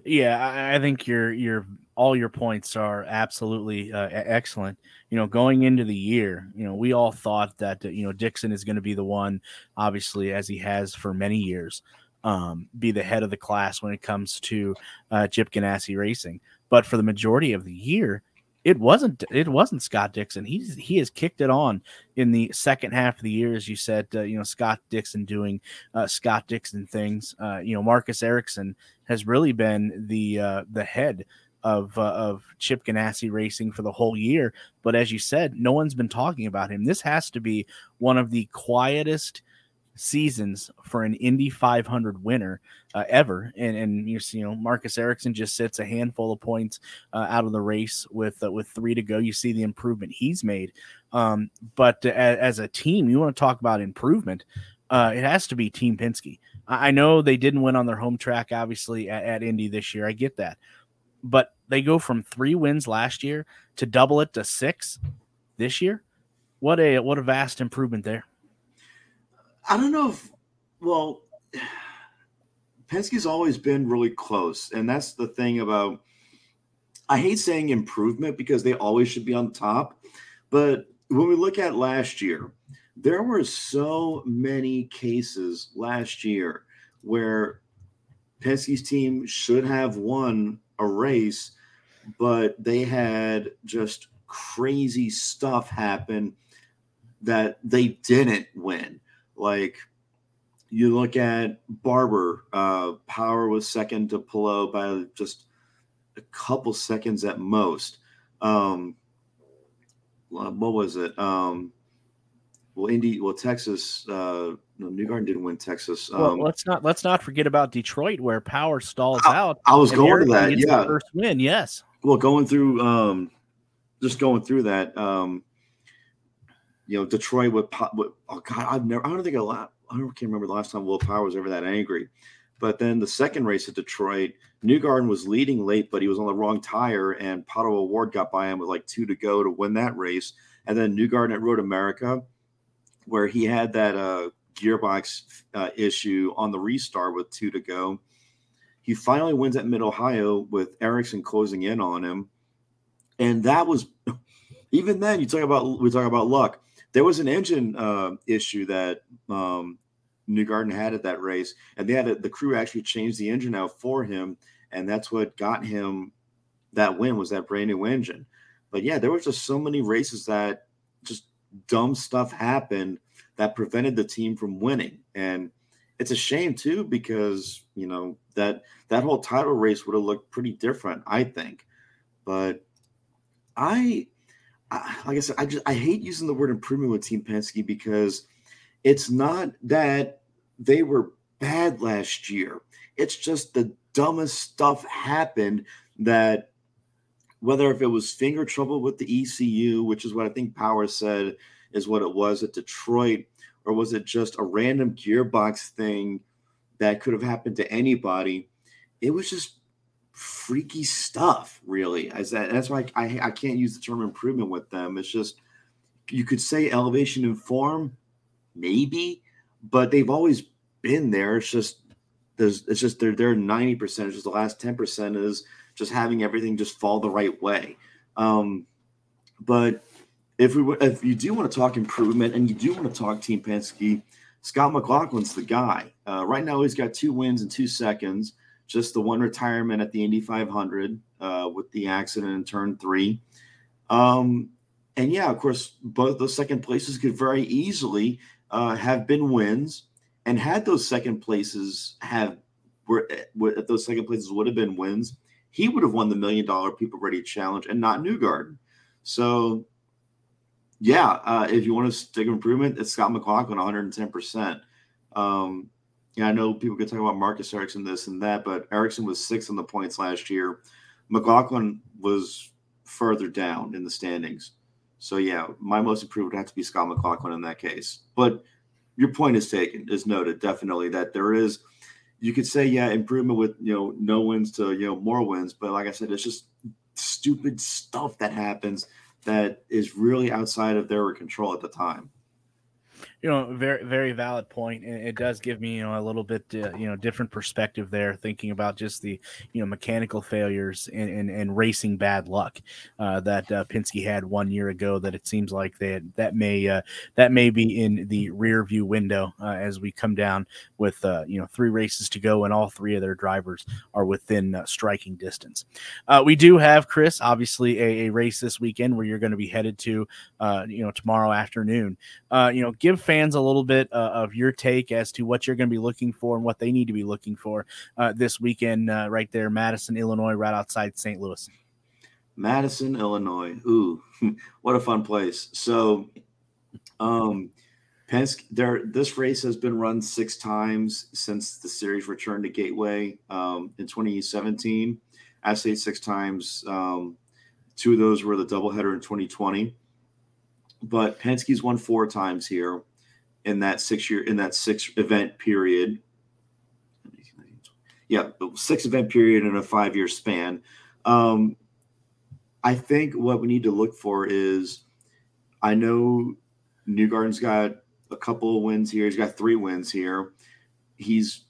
Yeah, I think your your all your points are absolutely uh, excellent. You know, going into the year, you know, we all thought that you know Dixon is going to be the one, obviously, as he has for many years um, be the head of the class when it comes to uh, Chip Ganassi racing. But for the majority of the year, it wasn't it wasn't Scott Dixon. He's he has kicked it on in the second half of the year, as you said. Uh, you know, Scott Dixon doing uh, Scott Dixon things. Uh, you know, Marcus Ericsson has really been the uh, the head of uh, of Chip Ganassi racing for the whole year. But as you said, no one's been talking about him. This has to be one of the quietest seasons for an Indy 500 winner uh, ever. And and you know Marcus Ericsson just sits a handful of points uh, out of the race with uh, with three to go. You see the improvement he's made. Um, but as, as, a team, you want to talk about improvement. Uh, it has to be Team Penske. I, I, know they didn't win on their home track, obviously at, at Indy this year. I get that, but they go from three wins last year to double it to six this year. What a what a vast improvement there. I don't know if, well, Penske's always been really close. And that's the thing about, I hate saying improvement because they always should be on top. But when we look at last year, there were so many cases last year where Penske's team should have won a race, but they had just crazy stuff happen that they didn't win. Like you look at Barber, uh, Power was second to Palou by just a couple seconds at most. Um, what was it? Um, well, Indy, well, Texas, uh, no, Newgarden didn't win Texas. Um, well, let's not let's not forget about Detroit, where Power stalls I, out. I was going to that. Yeah, first win. Yes. Well, going through, um, just going through that. Um, you know, Detroit with, with oh god, I've never, I don't think a lot, I can't remember the last time Will Power was ever that angry. But then the second race at Detroit, Newgarden was leading late, but he was on the wrong tire, and Pato O'Ward got by him with like two to go to win that race. And then Newgarden at Road America, where he had that uh, gearbox uh, issue on the restart with two to go. He finally wins at Mid Ohio with Ericsson closing in on him, and that was even then. You talk about we talk about luck. There was an engine uh, issue that um, Newgarden had at that race, and they had a, the crew actually changed the engine out for him, and that's what got him that win was that brand new engine. But yeah, there was just so many races that just dumb stuff happened that prevented the team from winning, and it's a shame too because you know that that whole title race would have looked pretty different, I think. But I, Like I said, I just I hate using the word improvement with Team Penske because it's not that they were bad last year. It's just the dumbest stuff happened that whether if it was finger trouble with the ECU, which is what I think Power said is what it was at Detroit, or was it just a random gearbox thing that could have happened to anybody? It was just freaky stuff, really. As that, that's why I, I can't use the term improvement with them. It's just you could say elevation in form, maybe, but they've always been there. It's just there's it's just they're they're 90%. It's just the last 10% is just having everything just fall the right way. Um, but if we if you do want to talk improvement and you do want to talk Team Penske, Scott McLaughlin's the guy. Uh, right now, he's got two wins in two seconds. Just the one retirement at the Indy 500 uh, with the accident in turn three. Um, and yeah, of course, both those second places could very easily uh, have been wins. And had those second places have were if those second places would have been wins, he would have won the million dollar PeopleReady challenge and not Newgarden. So yeah, uh, if you want to stick improvement, it's Scott McLaughlin 110%. Um, yeah, I know people could talk about Marcus Ericsson, this and that, but Ericsson was sixth in the points last year. McLaughlin was further down in the standings. So, yeah, my most improved would have to be Scott McLaughlin in that case. But your point is taken, is noted, definitely, that there is, you could say, yeah, improvement with, you know, no wins to, you know, more wins. But like I said, it's just stupid stuff that happens that is really outside of their control at the time you know very very valid point and it does give me you know a little bit uh, you know different perspective there thinking about just the you know mechanical failures and and, and racing bad luck uh, that uh, Penske had one year ago that it seems like that that may uh, that may be in the rear view window uh, as we come down with uh, you know three races to go and all three of their drivers are within striking distance. We do have Chris obviously a, a, race this weekend where you're going to be headed to you know tomorrow afternoon. You know give fans a little bit uh, of your take as to what you're going to be looking for and what they need to be looking for uh, this weekend, uh, right there, Madison, Illinois, right outside St. Louis. Madison, Illinois. Ooh, what a fun place. So, um, Penske, there, this race has been run six times since the series returned to Gateway um, in 2017. I say six times. Um, two of those were the doubleheader in 2020. But Penske's won four times here in that six year in that six event period. Yeah, six event period in a five year span. Um, I think what we need to look for is I know Newgarden's got a couple of wins here. He's got three wins here. He's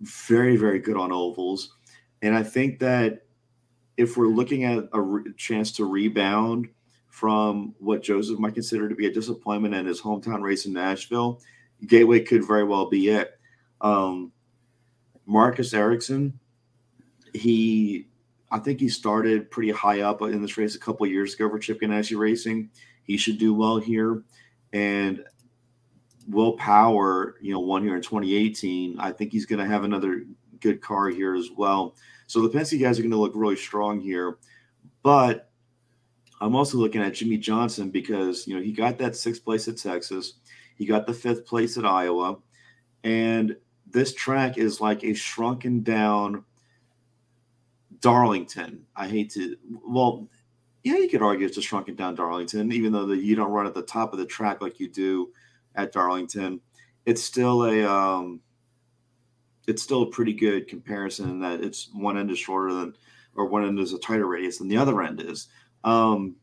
very, very good on ovals. And I think that if we're looking at a re- chance to rebound from what Josef might consider to be a disappointment in his hometown race in Nashville, Gateway could very well be it. Um, Marcus Ericsson, he, I think he started pretty high up in this race a couple years ago for Chip Ganassi Racing. He should do well here. And Will Power, you know, won here in 2018. I think he's going to have another good car here as well. So the Penske guys are going to look really strong here. But I'm also looking at Jimmie Johnson because you know he got that sixth place at Texas, he got the fifth place at Iowa, and this track is like a shrunken down Darlington. I hate to well, yeah, you could argue it's a shrunken down Darlington, even though the, you don't run at the top of the track like you do at Darlington. It's still a um, it's still a pretty good comparison in that it's one end is shorter than, or one end is a tighter radius than the other end is. Um,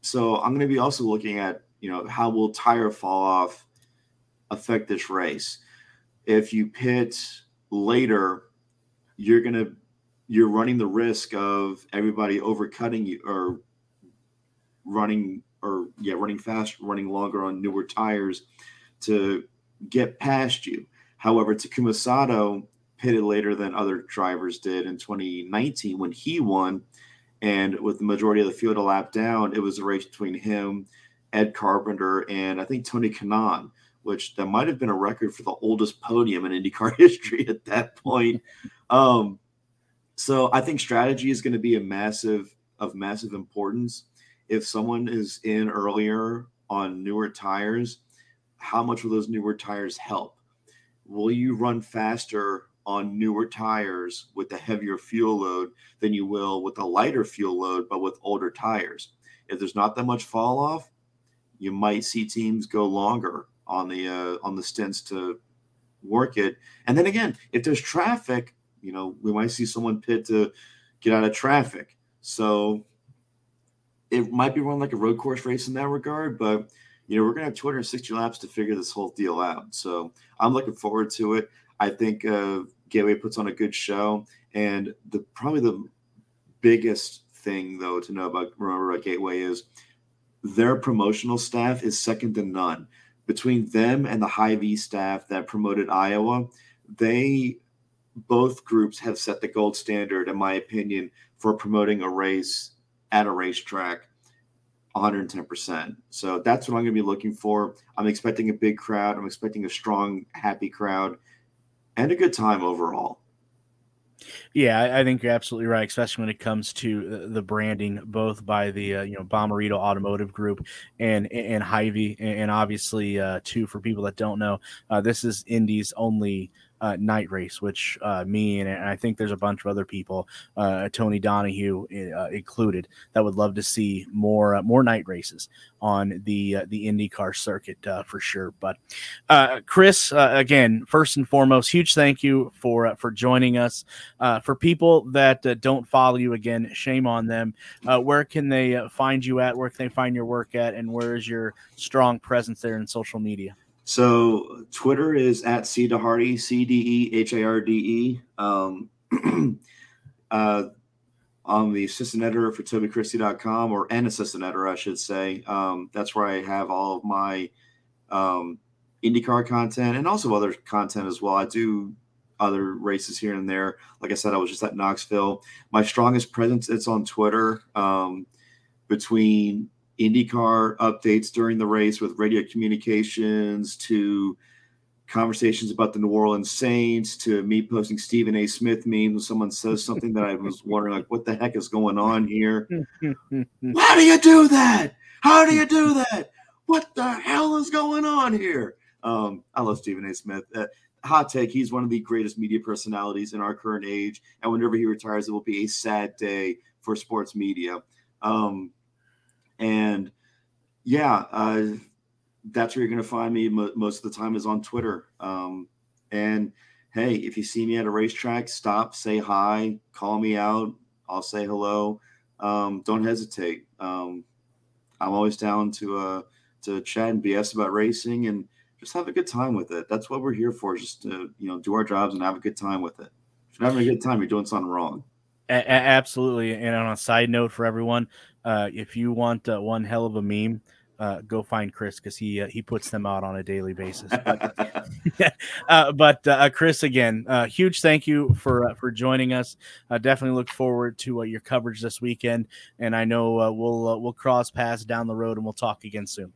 so I'm going to be also looking at, you know, how will tire fall off affect this race? If you pit later, you're going to, you're running the risk of everybody overcutting you or running or yeah, running fast, running longer on newer tires to get past you. However, Takuma Sato pitted later than other drivers did in 2019 when he won. And with the majority of the field a lap down, it was a race between him, Ed Carpenter, and I think Tony Kanaan, which that might have been a record for the oldest podium in IndyCar history at that point. Um, so I think strategy is going to be a massive of massive importance. If someone is in earlier on newer tires, how much will those newer tires help? Will you run faster on newer tires with a heavier fuel load than you will with a lighter fuel load, but with older tires? If there's not that much fall off, you might see teams go longer on the uh, on the stints to work it. And then again, if there's traffic, you know, we might see someone pit to get out of traffic. So it might be run like a road course race in that regard, but you know, we're gonna have 260 laps to figure this whole deal out. So I'm looking forward to it. I think uh, Gateway puts on a good show, and the probably the biggest thing though to know about remember about Gateway is their promotional staff is second to none. Between them and the Hy-Vee staff that promoted Iowa, they both groups have set the gold standard, in my opinion, for promoting a race at a racetrack 110%. So that's what I'm going to be looking for. I'm expecting a big crowd. I'm expecting a strong, happy crowd and a good time overall. Yeah, I, think you're absolutely right, especially when it comes to the branding, both by the uh, you know Bommarito Automotive Group and and Hy-Vee, and obviously uh, too for people that don't know, uh, this is Indy's only uh, night race, which uh, me and, I think there's a bunch of other people, uh, Tony Donahue uh, included, that would love to see more uh, more night races on the uh, the IndyCar circuit for sure. But Chris, again, first and foremost, huge thank you for for joining us. for people that don't follow you, again, shame on them. where can they find you at? Where can they find your work at? And where is your strong presence there in social media? So Twitter is at C DeHarde, C D E H A R D E. Um, uh, I'm the assistant editor for TobyChristie.com, or an assistant editor, I should say. Um, that's where I have all of my um, IndyCar content and also other content as well. I do other races here and there. Like I said, I was just at Knoxville. My strongest presence is on Twitter. Um, between IndyCar updates during the race with radio communications to conversations about the New Orleans Saints to me posting Stephen A. Smith memes when someone says something that I was wondering, like, what the heck is going on here? How do you do that? How do you do that? What the hell is going on here? Um, I love Stephen A. Smith. Uh, hot take, he's one of the greatest media personalities in our current age. And whenever he retires, it will be a sad day for sports media. Um, and yeah, uh, that's where you're going to find me most of the time is on Twitter. Um, and hey, if you see me at a racetrack, stop, say hi, call me out. I'll say hello. Um, don't hesitate. Um, I'm always down to uh, to chat and BS about racing and just have a good time with it. That's what we're here for, just to you know do our jobs and have a good time with it. If you're having a good time, you're doing something wrong. A- absolutely. And on a side note for everyone, uh, if you want uh, one hell of a meme, uh, go find Chris because he uh, he puts them out on a daily basis. But, uh, but uh, Chris, again, uh, huge thank you for uh, for joining us. Uh, definitely look forward to uh, your coverage this weekend, and I know uh, we'll uh, we'll cross paths down the road, and we'll talk again soon.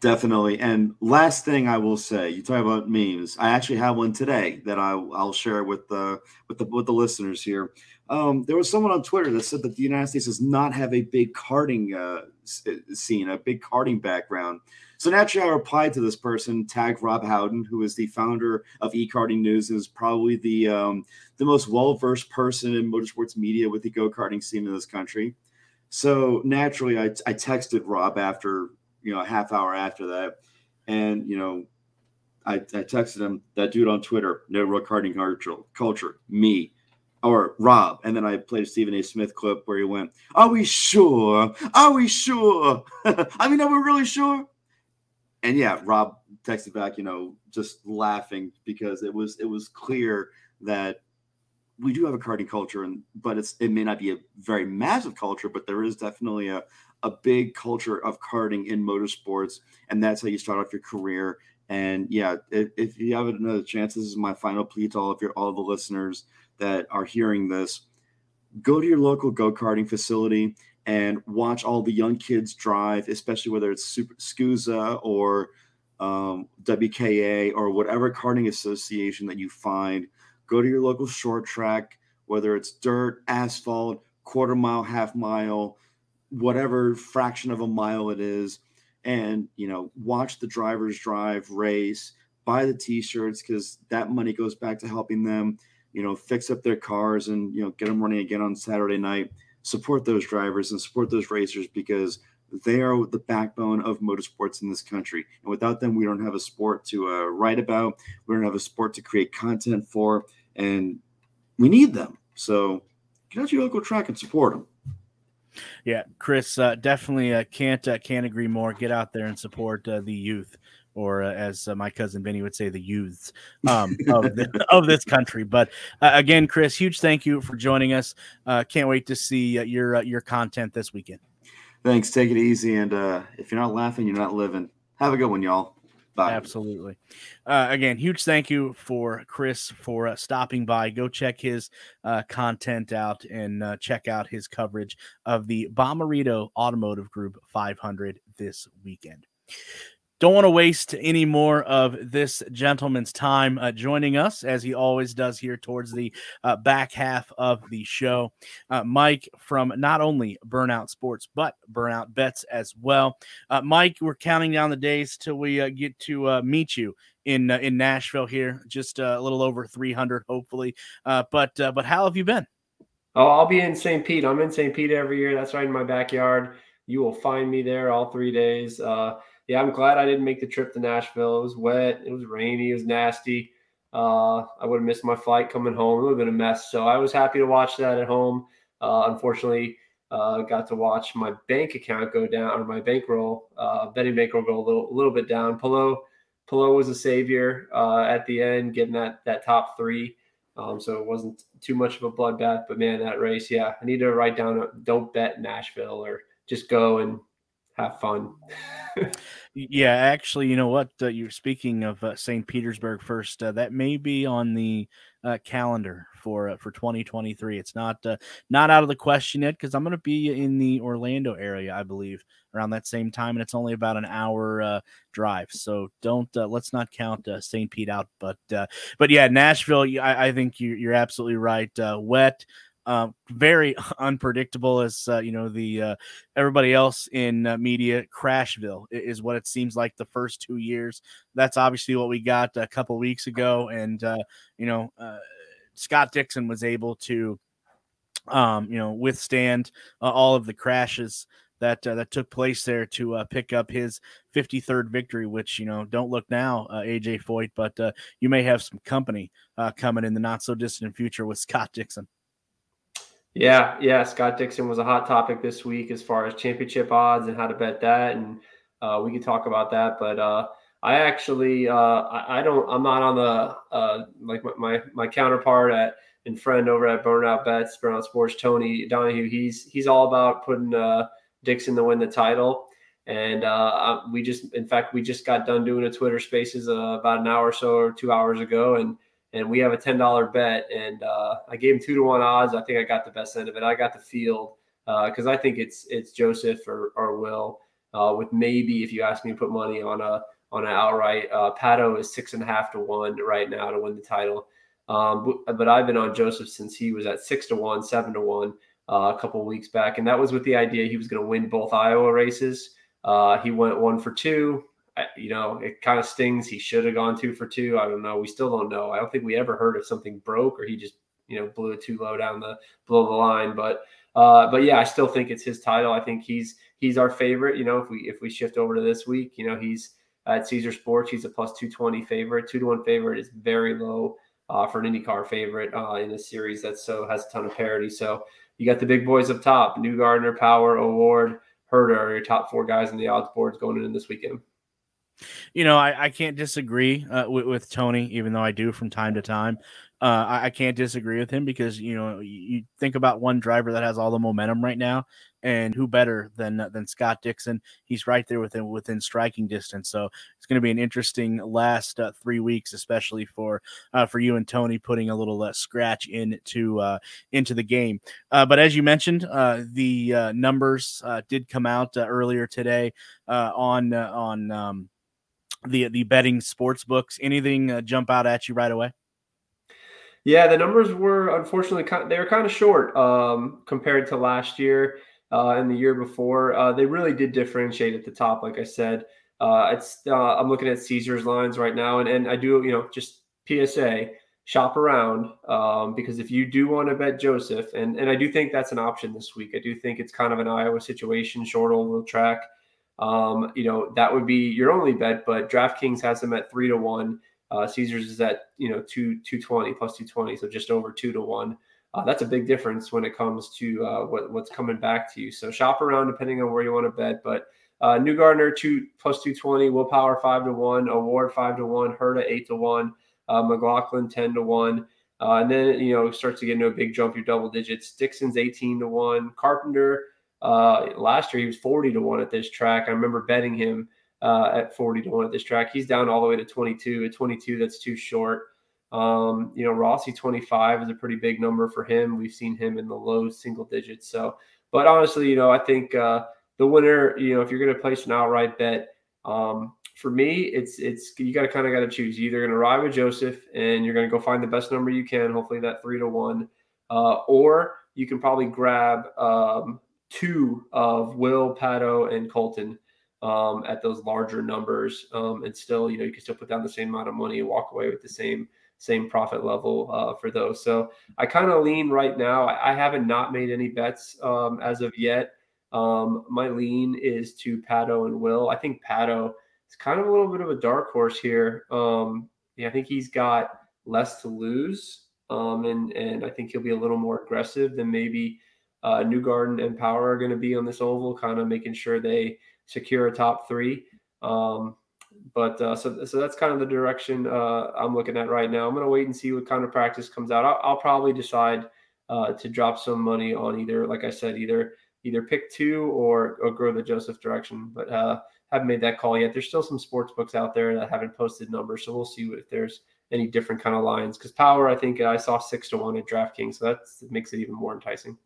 Definitely. And last thing I will say, you talk about memes. I actually have one today that I, I'll share with the with the with the listeners here. Um, there was someone on Twitter that said that the United States does not have a big karting uh, uh, scene, a big karting background. So naturally, I replied to this person, tagged Rob Howden, who is the founder of eKarting News is probably the um, the most well versed person in motorsports media with the go karting scene in this country. So naturally, I, I texted Rob after you know a half hour after that, and you know I, I texted him that dude on Twitter, no real karting culture, culture, me or Rob. And then I played a Stephen A. Smith clip where he went, Are we sure? Are we sure? I mean, are we really sure? And yeah, Rob texted back, you know, just laughing because it was it was clear that we do have a karting culture and but it's it may not be a very massive culture, but there is definitely a a big culture of karting in motorsports, and that's how you start off your career. And yeah, if, if you have another chance, this is my final plea to all of your all the listeners that are hearing this. Go to your local go karting facility and watch all the young kids drive, especially whether it's Super SCUSA or um, WKA or whatever karting association that you find. Go to your local short track, whether it's dirt, asphalt, quarter mile, half mile, whatever fraction of a mile it is and you know watch the drivers drive race buy the t-shirts because that money goes back to helping them you know fix up their cars and you know get them running again on saturday night. Support those drivers and support those racers because they are the backbone of motorsports in this country. And without them we don't have a sport to uh, write about. We don't have a sport to create content for and we need them. So get out to your local track and support them yeah, Chris, uh, definitely uh, can't uh, can't agree more. Get out there and support uh, the youth, or uh, as uh, my cousin Benny would say, the youths um, of the, of this country. But again, Chris, huge thank you for joining us. can't wait to see your your content this weekend. Thanks. Take it easy, and if you're not laughing, you're not living. Have a good one, y'all. Bye. Absolutely. Uh, again, huge thank you for Chris for uh, stopping by. Go check his uh, content out and uh, check out his coverage of the Bommarito Automotive Group 500 this weekend. Don't want to waste any more of this gentleman's time uh, joining us, as he always does here towards the uh, back half of the show. Uh, Mike from not only Burnout Sports, but Burnout Bets as well. Uh, Mike, we're counting down the days till we uh, get to uh, meet you in in Nashville here, just a little over 300, hopefully. but but how have you been? Oh, I'll be in St. Pete. I'm in St. Pete every year. That's right in my backyard. You will find me there all three days yeah, I'm glad I didn't make the trip to Nashville. It was wet, it was rainy, it was nasty. Uh, I would have missed my flight coming home. It would have been a mess. So I was happy to watch that at home. Uh, unfortunately, uh, got to watch my bank account go down or my bankroll, uh, betting bankroll go a little, a little bit down. Palou, Palou was a savior uh, at the end, getting that that top three. Um, so it wasn't too much of a bloodbath. But man, that race, yeah, I need to write down. A, don't bet Nashville or just go and have fun. yeah, actually, you know what? Uh, you're speaking of uh, St. Petersburg first. Uh, that may be on the uh, calendar for uh, for 2023. It's not uh, not out of the question yet because I'm going to be in the Orlando area, I believe, around that same time, and it's only about an hour drive. So don't let's not count St. Pete out. But but yeah, Nashville. I, I think you, you're absolutely right. wet uh, very unpredictable as uh, you know the uh, everybody else in uh, media crashville is what it seems like the first two years that's obviously what we got a couple weeks ago and uh, you know scott dixon was able to um, you know withstand all of the crashes that uh, that took place there to uh, pick up his 53rd victory. Which you know, don't look now, uh, AJ Foyt, but you may have some company coming in the not so distant future with Scott Dixon. Yeah, yeah. Scott Dixon was a hot topic this week as far as championship odds and how to bet that, and uh, we could talk about that. But uh, I actually, uh, I, I, don't, I'm not on the uh, like my, my, my counterpart at and friend over at Burnout Bets, Burnout Sports, Tony Donahue. He's he's all about putting uh, Dixon to win the title. And uh, we just, in fact, we just got done doing a Twitter Spaces about an hour or so or two hours ago, and and we have a ten dollar bet, and uh, I gave him two to one odds. I think I got the best end of it. I got the field because uh, I think it's it's Josef or, or Will uh, with maybe if you ask me to put money on a on an outright. Uh, Pato is six and a half to one right now to win the title. Um, but, but, I've been on Josef since he was at six to one, seven to one uh, a couple weeks back, and that was with the idea he was going to win both Iowa races. Uh, he went one for two you know, it kind of stings. He should have gone two for two. I don't know. We still don't know. I don't think we ever heard if something broke or he just, you know, blew it too low down the below the line. But uh, but yeah, I still think it's his title. I think he's he's our favorite. You know, if we if we shift over to this week, you know, he's at Caesar Sports. He's a plus 220 favorite. Two to one favorite is very low uh, for an IndyCar favorite uh, in a series that so has a ton of parity. So you got the big boys up top: Newgarden, Power, O'Ward, Herta, are your top four guys in the odds boards going in this weekend. You know, I, I can't disagree uh, with, with, Tony, even though I do from time to time. Uh, I, I, can't disagree with him because you know you, think about one driver that has all the momentum right now, and who better than than Scott Dixon? He's right there within within striking distance. So it's going to be an interesting last uh, three weeks, especially for uh, for you and Tony putting a little uh, scratch into uh, into the game. Uh, but as you mentioned, the numbers did come out earlier today on on um, the the betting sports books. Anything jump out at you right away? Yeah, the numbers were unfortunately they were kind of short um, compared to last year uh, and the year before. Uh, they really did differentiate at the top, like I said. Uh, it's uh, I'm looking at Caesar's lines right now, and and I do you know just PSA shop around um, because if you do want to bet Josef, and and I do think that's an option this week. I do think it's kind of an Iowa situation, short oval track. Um, you know that would be your only bet, but DraftKings has them at three to one. Uh, Caesars is at you know two two twenty plus two twenty, so just over two to one. Uh, that's a big difference when it comes to uh, what, what's coming back to you. So shop around depending on where you want to bet. But uh, Newgarden two plus two twenty, Will Power five to one, O'Ward five to one, Herta eight to one, uh, McLaughlin ten to one. Uh, and then you know starts to get into a big jump, your double digits. Dixon's eighteen to one. Carpenter uh, last year he was forty to one at this track. I remember betting him uh, at 40 to 1 at this track. He's down all the way to 22. At 22, that's too short. Um, you know, Rossi 25 is a pretty big number for him. We've seen him in the low single digits. So, but honestly, you know, I think uh, the winner, you know, if you're going to place an outright bet, um, for me, it's it's you got to kind of got to choose. You're either going to ride with Josef and you're going to go find the best number you can, hopefully that three to one, uh, or you can probably grab um, two of Will, Pato, and Colton um, at those larger numbers, um, and still, you know, you can still put down the same amount of money and walk away with the same same profit level uh, for those. So I kind of lean right now. I, I, haven't not made any bets um, as of yet. Um, my lean is to Pato and Will. I think Pato is kind of a little bit of a dark horse here. Um, yeah, I think he's got less to lose, um, and and I think he'll be a little more aggressive than maybe uh, Newgarden and Power are going to be on this oval, kind of making sure they secure a top three. Um, but uh, so so that's kind of the direction uh, I'm looking at right now. I'm going to wait and see what kind of practice comes out. I'll, I'll probably decide uh, to drop some money on either, like I said, either either pick two or, or go the Josef direction. But uh, haven't made that call yet. There's still some sports books out there that haven't posted numbers, so we'll see if there's any different kind of lines. Because Power, I think I saw six to one at DraftKings, so that makes it even more enticing.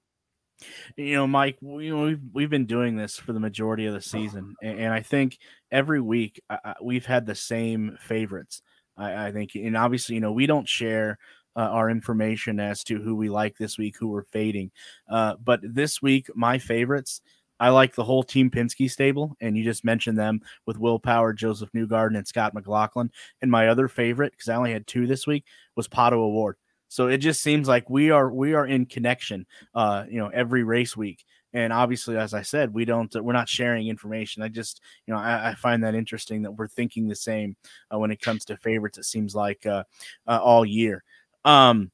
You know, Mike, we, we've we've been doing this for the majority of the season, and, and I think every week uh, we've had the same favorites. I, I, think, and obviously, you know, we don't share uh, our information as to who we like this week, who we're fading. Uh, but this week, my favorites, I like the whole Team Penske stable, and you just mentioned them with Will Power, Josef Newgarden, and Scott McLaughlin. And my other favorite, because I only had two this week, was Pato O'Ward. So it just seems like we are we are in connection, uh, you know, every race week. And obviously, as I said, we don't we're not sharing information. I just you know I, I find that interesting that we're thinking the same uh, when it comes to favorites. It seems like uh, uh, all year. Um,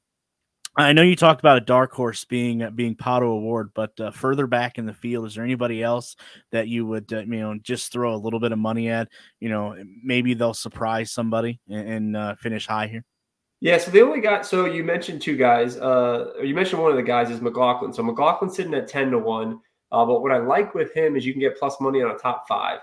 I know you talked about a dark horse being being Pato O'Ward, but uh, further back in the field, is there anybody else that you would uh, you know just throw a little bit of money at? You know, maybe they'll surprise somebody and, and uh, finish high here. Yeah, so they only got so you mentioned two guys. Uh, you mentioned one of the guys is McLaughlin. So McLaughlin's sitting at ten to one. Uh, but what I like with him is you can get plus money on a top five,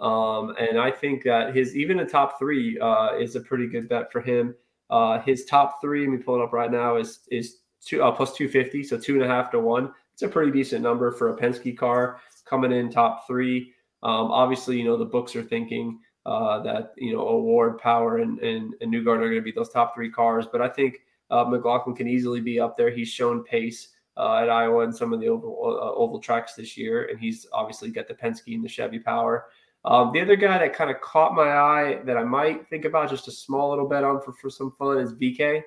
um, and I think that his even a top three uh, is a pretty good bet for him. Uh, his top three, let me pull it up right now, is is two uh, plus two fifty, so two and a half to one. It's a pretty decent number for a Penske car coming in top three. Um, obviously, you know the books are thinking uh, that you know O'Ward, Power, and and, and Newgarden are going to be those top three cars. But I think uh, McLaughlin can easily be up there. He's shown pace uh, at Iowa and some of the oval, uh, oval tracks this year, and he's obviously got the Penske and the Chevy Power. Um, the other guy that kind of caught my eye that I might think about just a small little bet on for, for some fun is VeeKay.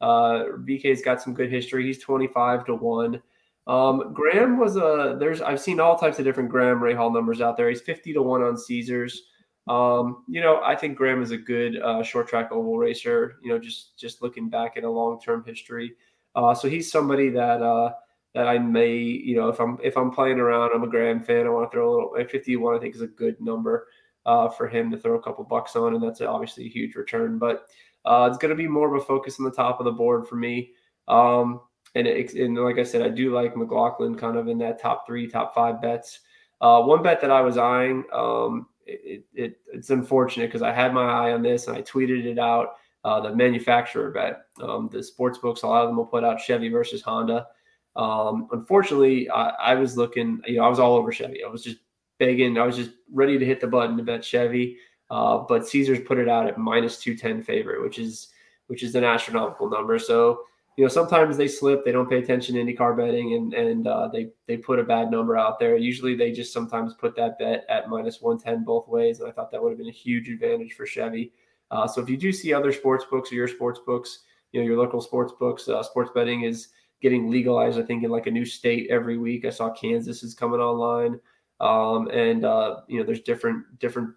Uh, VeeKay's got some good history. He's 25 to 1. Um, Graham was a there's I've seen all types of different Graham Rahal numbers out there. He's 50 to 1 on Caesars. Um, you know, I think Graham is a good uh, short track oval racer. You know, just just looking back at a long term history. Uh, so he's somebody that uh, that I may, you know, if I'm if I'm playing around, I'm a Graham fan. I want to throw a little. 51, I think, is a good number uh, for him to throw a couple bucks on, and that's obviously a huge return. But uh, it's going to be more of a focus on the top of the board for me. Um, and, it, and like I said, I do like McLaughlin kind of in that top three, top five bets. Uh, one bet that I was eyeing, um, it, it, it's unfortunate because I had my eye on this and I tweeted it out. Uh, the manufacturer bet, um, the sports books, a lot of them will put out Chevy versus Honda. Um, unfortunately, I, I, was looking, you know, I was all over Chevy. I was just begging, I was just ready to hit the button to bet Chevy. Uh, but Caesars put it out at minus 210 favorite, which is which is an astronomical number. So you know, sometimes they slip, they don't pay attention to IndyCar betting, and and uh, they they put a bad number out there. Usually, they just sometimes put that bet at minus one ten both ways, and I thought that would have been a huge advantage for Chevy. Uh, so if you do see other sports books or your sports books, you know, your local sports books, uh, sports betting is getting legalized. I think in like a new state every week. I saw Kansas is coming online, um, and uh, you know, there's different different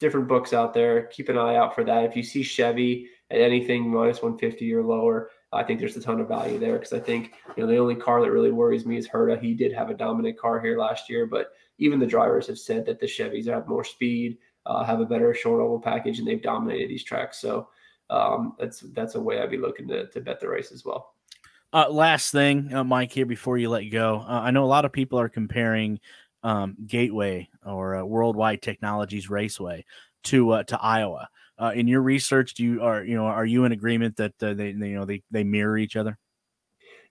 different books out there. Keep an eye out for that. If you see Chevy at anything minus 150 or lower I think there's a ton of value there because I think you know the only car that really worries me is Herta. He did have a dominant car here last year, but even the drivers have said that the Chevys have more speed, uh, have a better short oval package, and they've dominated these tracks. So um, that's that's a way I'd be looking to to bet the race as well. Uh, last thing, uh, Mike, here before you let go, uh, I know a lot of people are comparing um, Gateway or uh, Worldwide Technologies Raceway to uh, to Iowa uh, in your research do you are you know are you in agreement that uh, they, they you know they they mirror each other?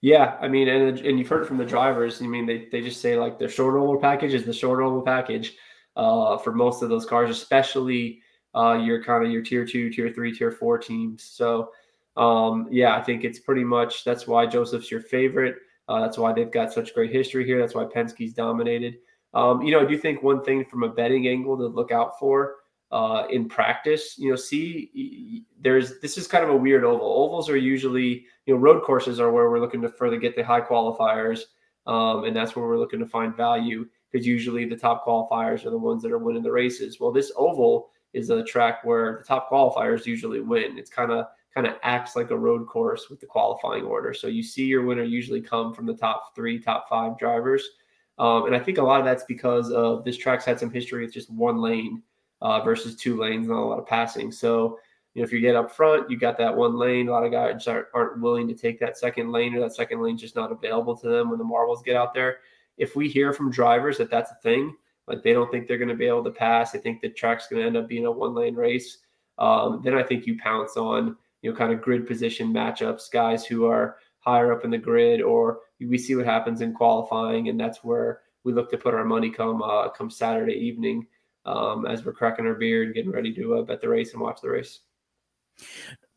Yeah i mean and, and you've heard from the drivers i mean they, they just say like the short oval package is the short oval package uh, for most of those cars especially uh, your kind of your tier two tier three tier four teams. So um, yeah i think it's pretty much that's why Josef's your favorite. Uh, that's why they've got such great history here. That's why Penske's dominated. Um, you know i do think one thing from a betting angle to look out for uh, in practice. You know, see, there's this is kind of a weird oval. Ovals are usually, you know, road courses are where we're looking to further get the high qualifiers, um, and that's where we're looking to find value because usually the top qualifiers are the ones that are winning the races. Well, this oval is a track where the top qualifiers usually win. It's kind of kind of acts like a road course with the qualifying order. So you see your winner usually come from the top three, top five drivers. Um, and I think a lot of that's because of this track's had some history with just one lane uh, versus two lanes, not a lot of passing. So, you know, if you get up front, you got that one lane. A lot of guys aren't, aren't willing to take that second lane, or that second lane just not available to them when the marbles get out there. If we hear from drivers that that's a thing, like they don't think they're going to be able to pass, they think the track's going to end up being a one lane race. Um, then I think you pounce on you know kind of grid position matchups, guys who are higher up in the grid, or we see what happens in qualifying, and that's where we look to put our money come uh, come Saturday evening um, as we're cracking our beer and getting ready to uh, bet the race and watch the race.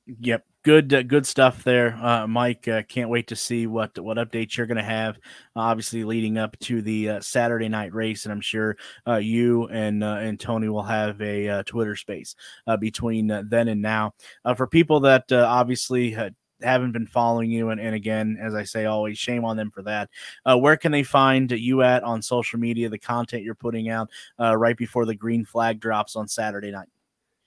Yep, good uh, good stuff there, uh, Mike. Uh, can't wait to see what what updates you're going to have. obviously, leading up to the uh, Saturday night race, and I'm sure uh, you and uh, and Tony will have a Twitter space between then and now. for people that obviously haven't been following you, and, and again, as I say always, shame on them for that. Uh, where can they find you at on social media, the content you're putting out uh, right before the green flag drops on Saturday night?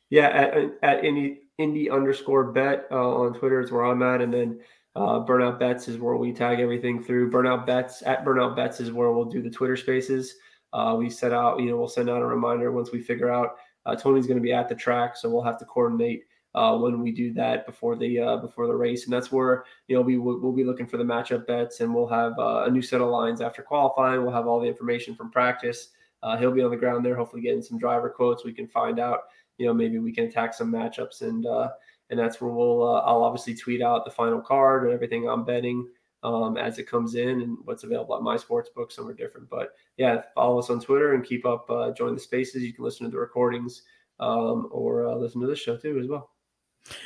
Yeah, at, at any indie underscore bet uh, on Twitter is where I'm at, and then uh, Burnout Bets is where we tag everything through. Burnout Bets at Burnout Bets is where we'll do the Twitter Spaces. Uh, we set out, you know, we'll send out a reminder once we figure out uh, Tony's going to be at the track, so we'll have to coordinate uh, when we do that before the uh, before the race, and that's where you know we will we'll be looking for the matchup bets, and we'll have uh, a new set of lines after qualifying. We'll have all the information from practice. Uh, he'll be on the ground there, hopefully getting some driver quotes. We can find out, you know, maybe we can attack some matchups, and uh, and that's where we'll uh, I'll obviously tweet out the final card and everything I'm betting. Um, as it comes in and what's available at my sports book. Some are different, but yeah, follow us on Twitter and keep up, join the spaces. You can listen to the recordings um, or listen to this show too as well.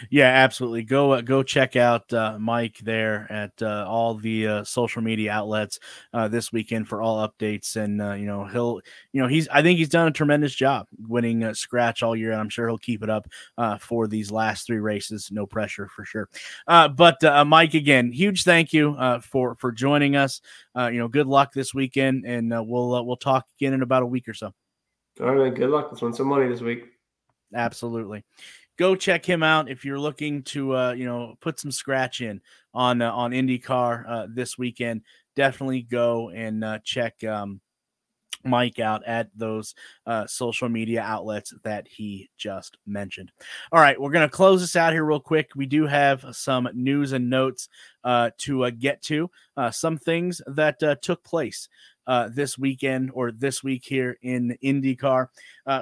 Yeah, absolutely. Go uh, go check out uh, Mike there at uh, all the uh, social media outlets uh, this weekend for all updates. And uh, you know he'll you know he's I think he's done a tremendous job winning scratch all year, and I'm sure he'll keep it up for these last three races. No pressure for sure. but Mike, again, huge thank you for for joining us. you know, good luck this weekend, and we'll we'll talk again in about a week or so. All right, good luck. Let's win some money this week. absolutely. Go check him out if you're looking to, uh, you know, put some scratch in on uh, on IndyCar uh, this weekend. Definitely go and uh, check um, Mike out at those uh, social media outlets that he just mentioned. All right, we're to close this out here real quick. We do have some news and notes uh, to uh, get to, uh, some things that uh, took place. Uh, this weekend or this week here in IndyCar.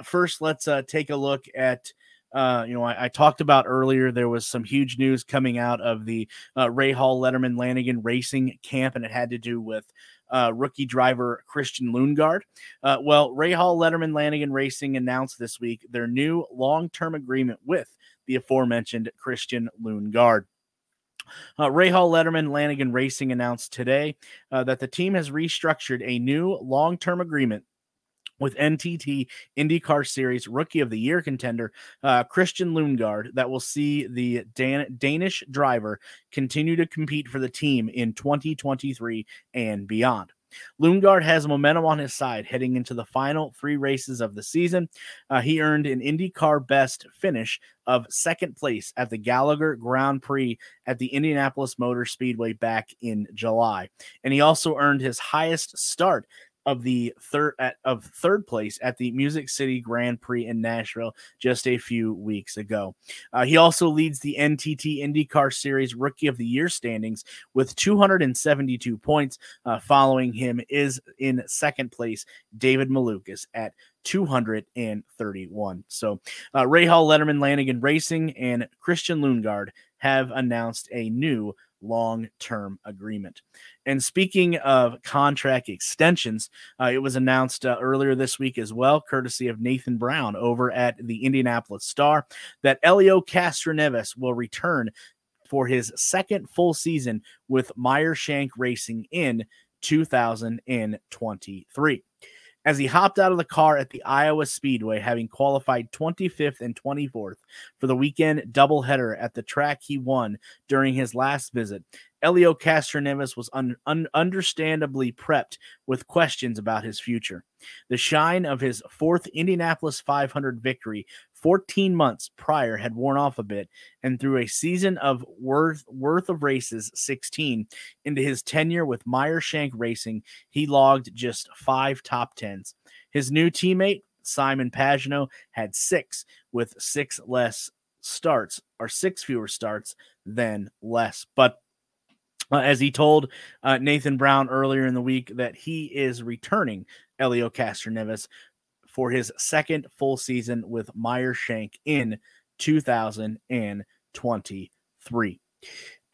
first, let's take a look at uh, you know, I, I, talked about earlier, there was some huge news coming out of the uh, Rahal Letterman Lanigan Racing Camp, and it had to do with uh, rookie driver Christian Lundgaard. Uh, well, Rahal Letterman Lanigan Racing announced this week their new long term agreement with the aforementioned Christian Lundgaard. Uh, Rahal Letterman Lanigan Racing announced today uh, that the team has restructured a new long term agreement with NTT IndyCar Series Rookie of the Year contender uh, Christian Lundgaard that will see the Dan- Danish driver continue to compete for the team in 2023 and beyond. Lundgaard has momentum on his side heading into the final three races of the season. Uh, he earned an IndyCar best finish of second place at the Gallagher Grand Prix at the Indianapolis Motor Speedway back in July. And he also earned his highest start of the third at, of third place at the Music City Grand Prix in Nashville just a few weeks ago. Uh, he also leads the NTT IndyCar Series Rookie of the Year standings with 272 points. Uh, following him is in second place David Malukas at 231. So, uh, Rahal, Letterman Lanigan Racing and Christian Lundgaard have announced a new long term agreement. And speaking of contract extensions, uh, it was announced uh, earlier this week as well, courtesy of Nathan Brown over at the Indianapolis Star, that Helio Castroneves will return for his second full season with Meyer Shank Racing in 2023 as he hopped out of the car at the Iowa Speedway, having qualified 25th and 24th for the weekend doubleheader at the track he won during his last visit. Helio Castroneves was un- un- understandably prepped with questions about his future. The shine of his fourth Indianapolis 500 victory 14 months prior had worn off a bit, and through a season of worth worth of races, 16 into his tenure with Meyer Shank Racing, he logged just five top tens. His new teammate Simon Pagenaud had six, with six less starts or six fewer starts than less. But uh, as he told uh, Nathan Brown earlier in the week that he is returning Helio Castroneves for his second full season with Meyer Shank in 2023.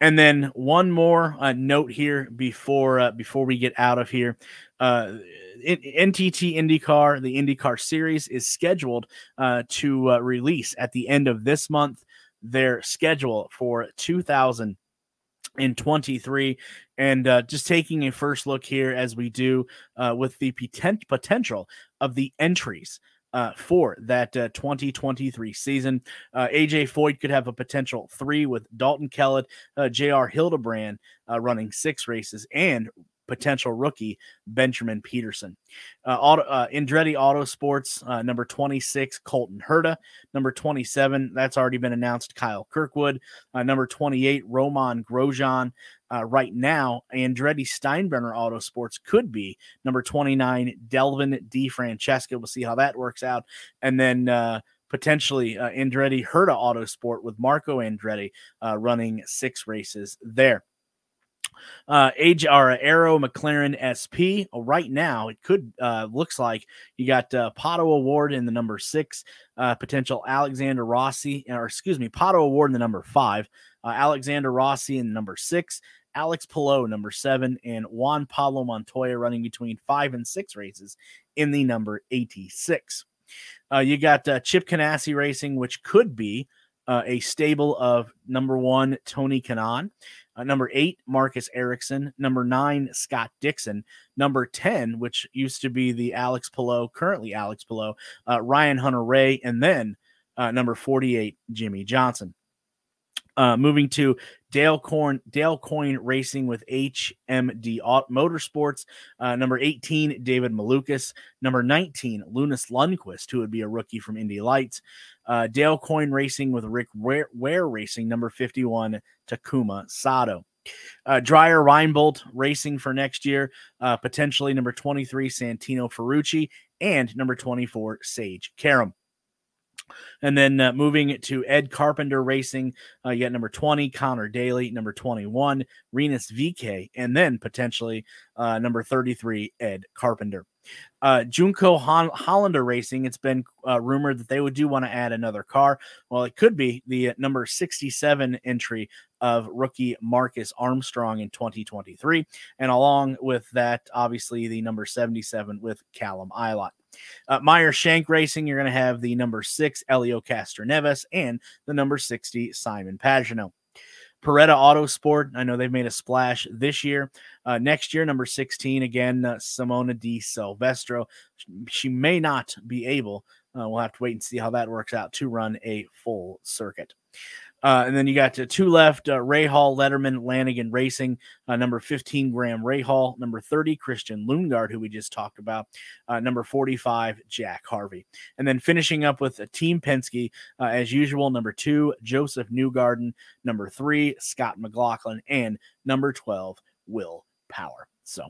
And then one more uh, note here before uh, before we get out of here. Uh, NTT IndyCar, the IndyCar series, is scheduled uh, to uh, release at the end of this month. Their schedule for 2000 in 23 and uh, just taking a first look here as we do uh, with the potent- potential of the entries uh, for that uh, 2023 season. Uh, AJ Foyt could have a potential three with Dalton Kellett, uh, JR Hildebrand running six races, and potential rookie Benjamin Pedersen. Uh, auto, uh, Andretti Autosports, uh, number 26, Colton Herta. Number 27, that's already been announced, Kyle Kirkwood. Uh, number 28, Romain Grosjean. Uh, right now, Andretti Steinbrenner Autosports could be number 29, Devlin DeFrancesco. We'll see how that works out. And then uh, potentially uh, Andretti Herta Autosport with Marco Andretti uh, running six races there. Uh, age Arrow McLaren SP. Right now, it could uh, looks like you got uh, Pato O'Ward in the number six, uh, potential Alexander Rossi, or excuse me, Pato O'Ward in the number five, uh, Alexander Rossi in number six, Alex Palou number seven, and Juan Pablo Montoya running between five and six races in the number 86. Uh, you got uh, Chip Ganassi Racing, which could be uh, a stable of number one Tony Kanaan. Uh, number eight, Marcus Ericsson. Number nine, Scott Dixon. Number 10, which used to be the Alex Palou, currently Alex Palou, uh, Ryan Hunter-Reay. And then uh, number 48, Jimmie Johnson. Uh, moving to Dale Corn, Dale Coyne Racing with HMD Motorsports. Uh, number 18, David Malukas. Number 19, Linus Lundqvist, who would be a rookie from Indy Lights. Uh, Dale Coyne Racing with Rick Ware, Ware Racing. Number 51, Takuma Sato. Uh, Dreyer Reinbold racing for next year, uh, potentially number 23, Santino Ferrucci, and number 24, Sage Karam. And then uh, moving to Ed Carpenter Racing, uh, you got number 20, Conor Daly, number 21, Rinus VeeKay, and then potentially uh, number 33, Ed Carpenter. Uh, Juncos Hon- Hollinger Racing, it's been uh, rumored that they would do want to add another car. Well, it could be the uh, number 67 entry of rookie Marcus Armstrong in 2023. And along with that, obviously, the number 77 with Callum Ilott. Uh, Meyer Shank Racing, you're going to have the number six Helio Castroneves and the number 60 Simon Pagenaud. Paretta Autosport, I know they've made a splash this year. Uh, next year, number 16, again, uh, Simona De Silvestro. She may not be able, uh, we'll have to wait and see how that works out, to run a full circuit. Uh, and then you got uh, two left uh, Rahal, Letterman, Lanigan Racing, uh, number 15, Graham Rahal, number 30, Christian Lundgaard, who we just talked about, uh, number 45, Jack Harvey. And then finishing up with a Team Penske, uh, as usual, number two, Josef Newgarden, number three, Scott McLaughlin, and number 12, Will Power. So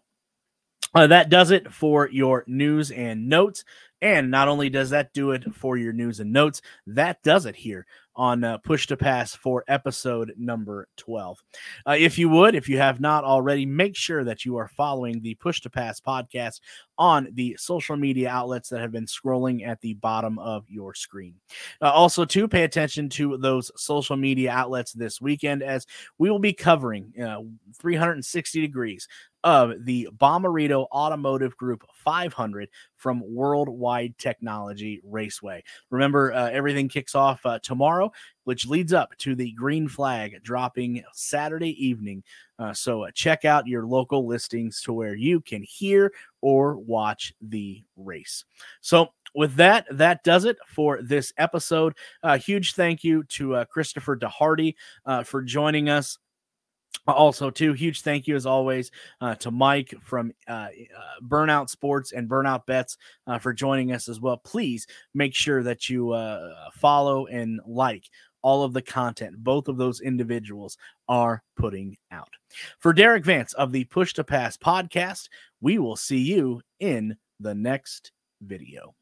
uh, that does it for your news and notes. And not only does that do it for your news and notes, that does it here on uh, Push to Pass for episode number 12. Uh, if you would, if you have not already, make sure that you are following the Push to Pass podcast on the social media outlets that have been scrolling at the bottom of your screen. Uh, also, to pay attention to those social media outlets this weekend as we will be covering uh, 360 degrees of the Bommarito Automotive Group 500 from Worldwide Technology Raceway. Remember, uh, everything kicks off uh, tomorrow, which leads up to the green flag dropping Saturday evening. Uh, so uh, check out your local listings to where you can hear or watch the race. So with that, that does it for this episode. A huge thank you to uh, Christopher DeHarde uh, for joining us also, too, huge thank you as always uh, to Mike from uh, uh, Burnout Sports and Burnout Bets uh, for joining us as well. Please make sure that you uh, follow and like all of the content both of those individuals are putting out. For Derik Vance of the Push to Pass podcast, we will see you in the next video.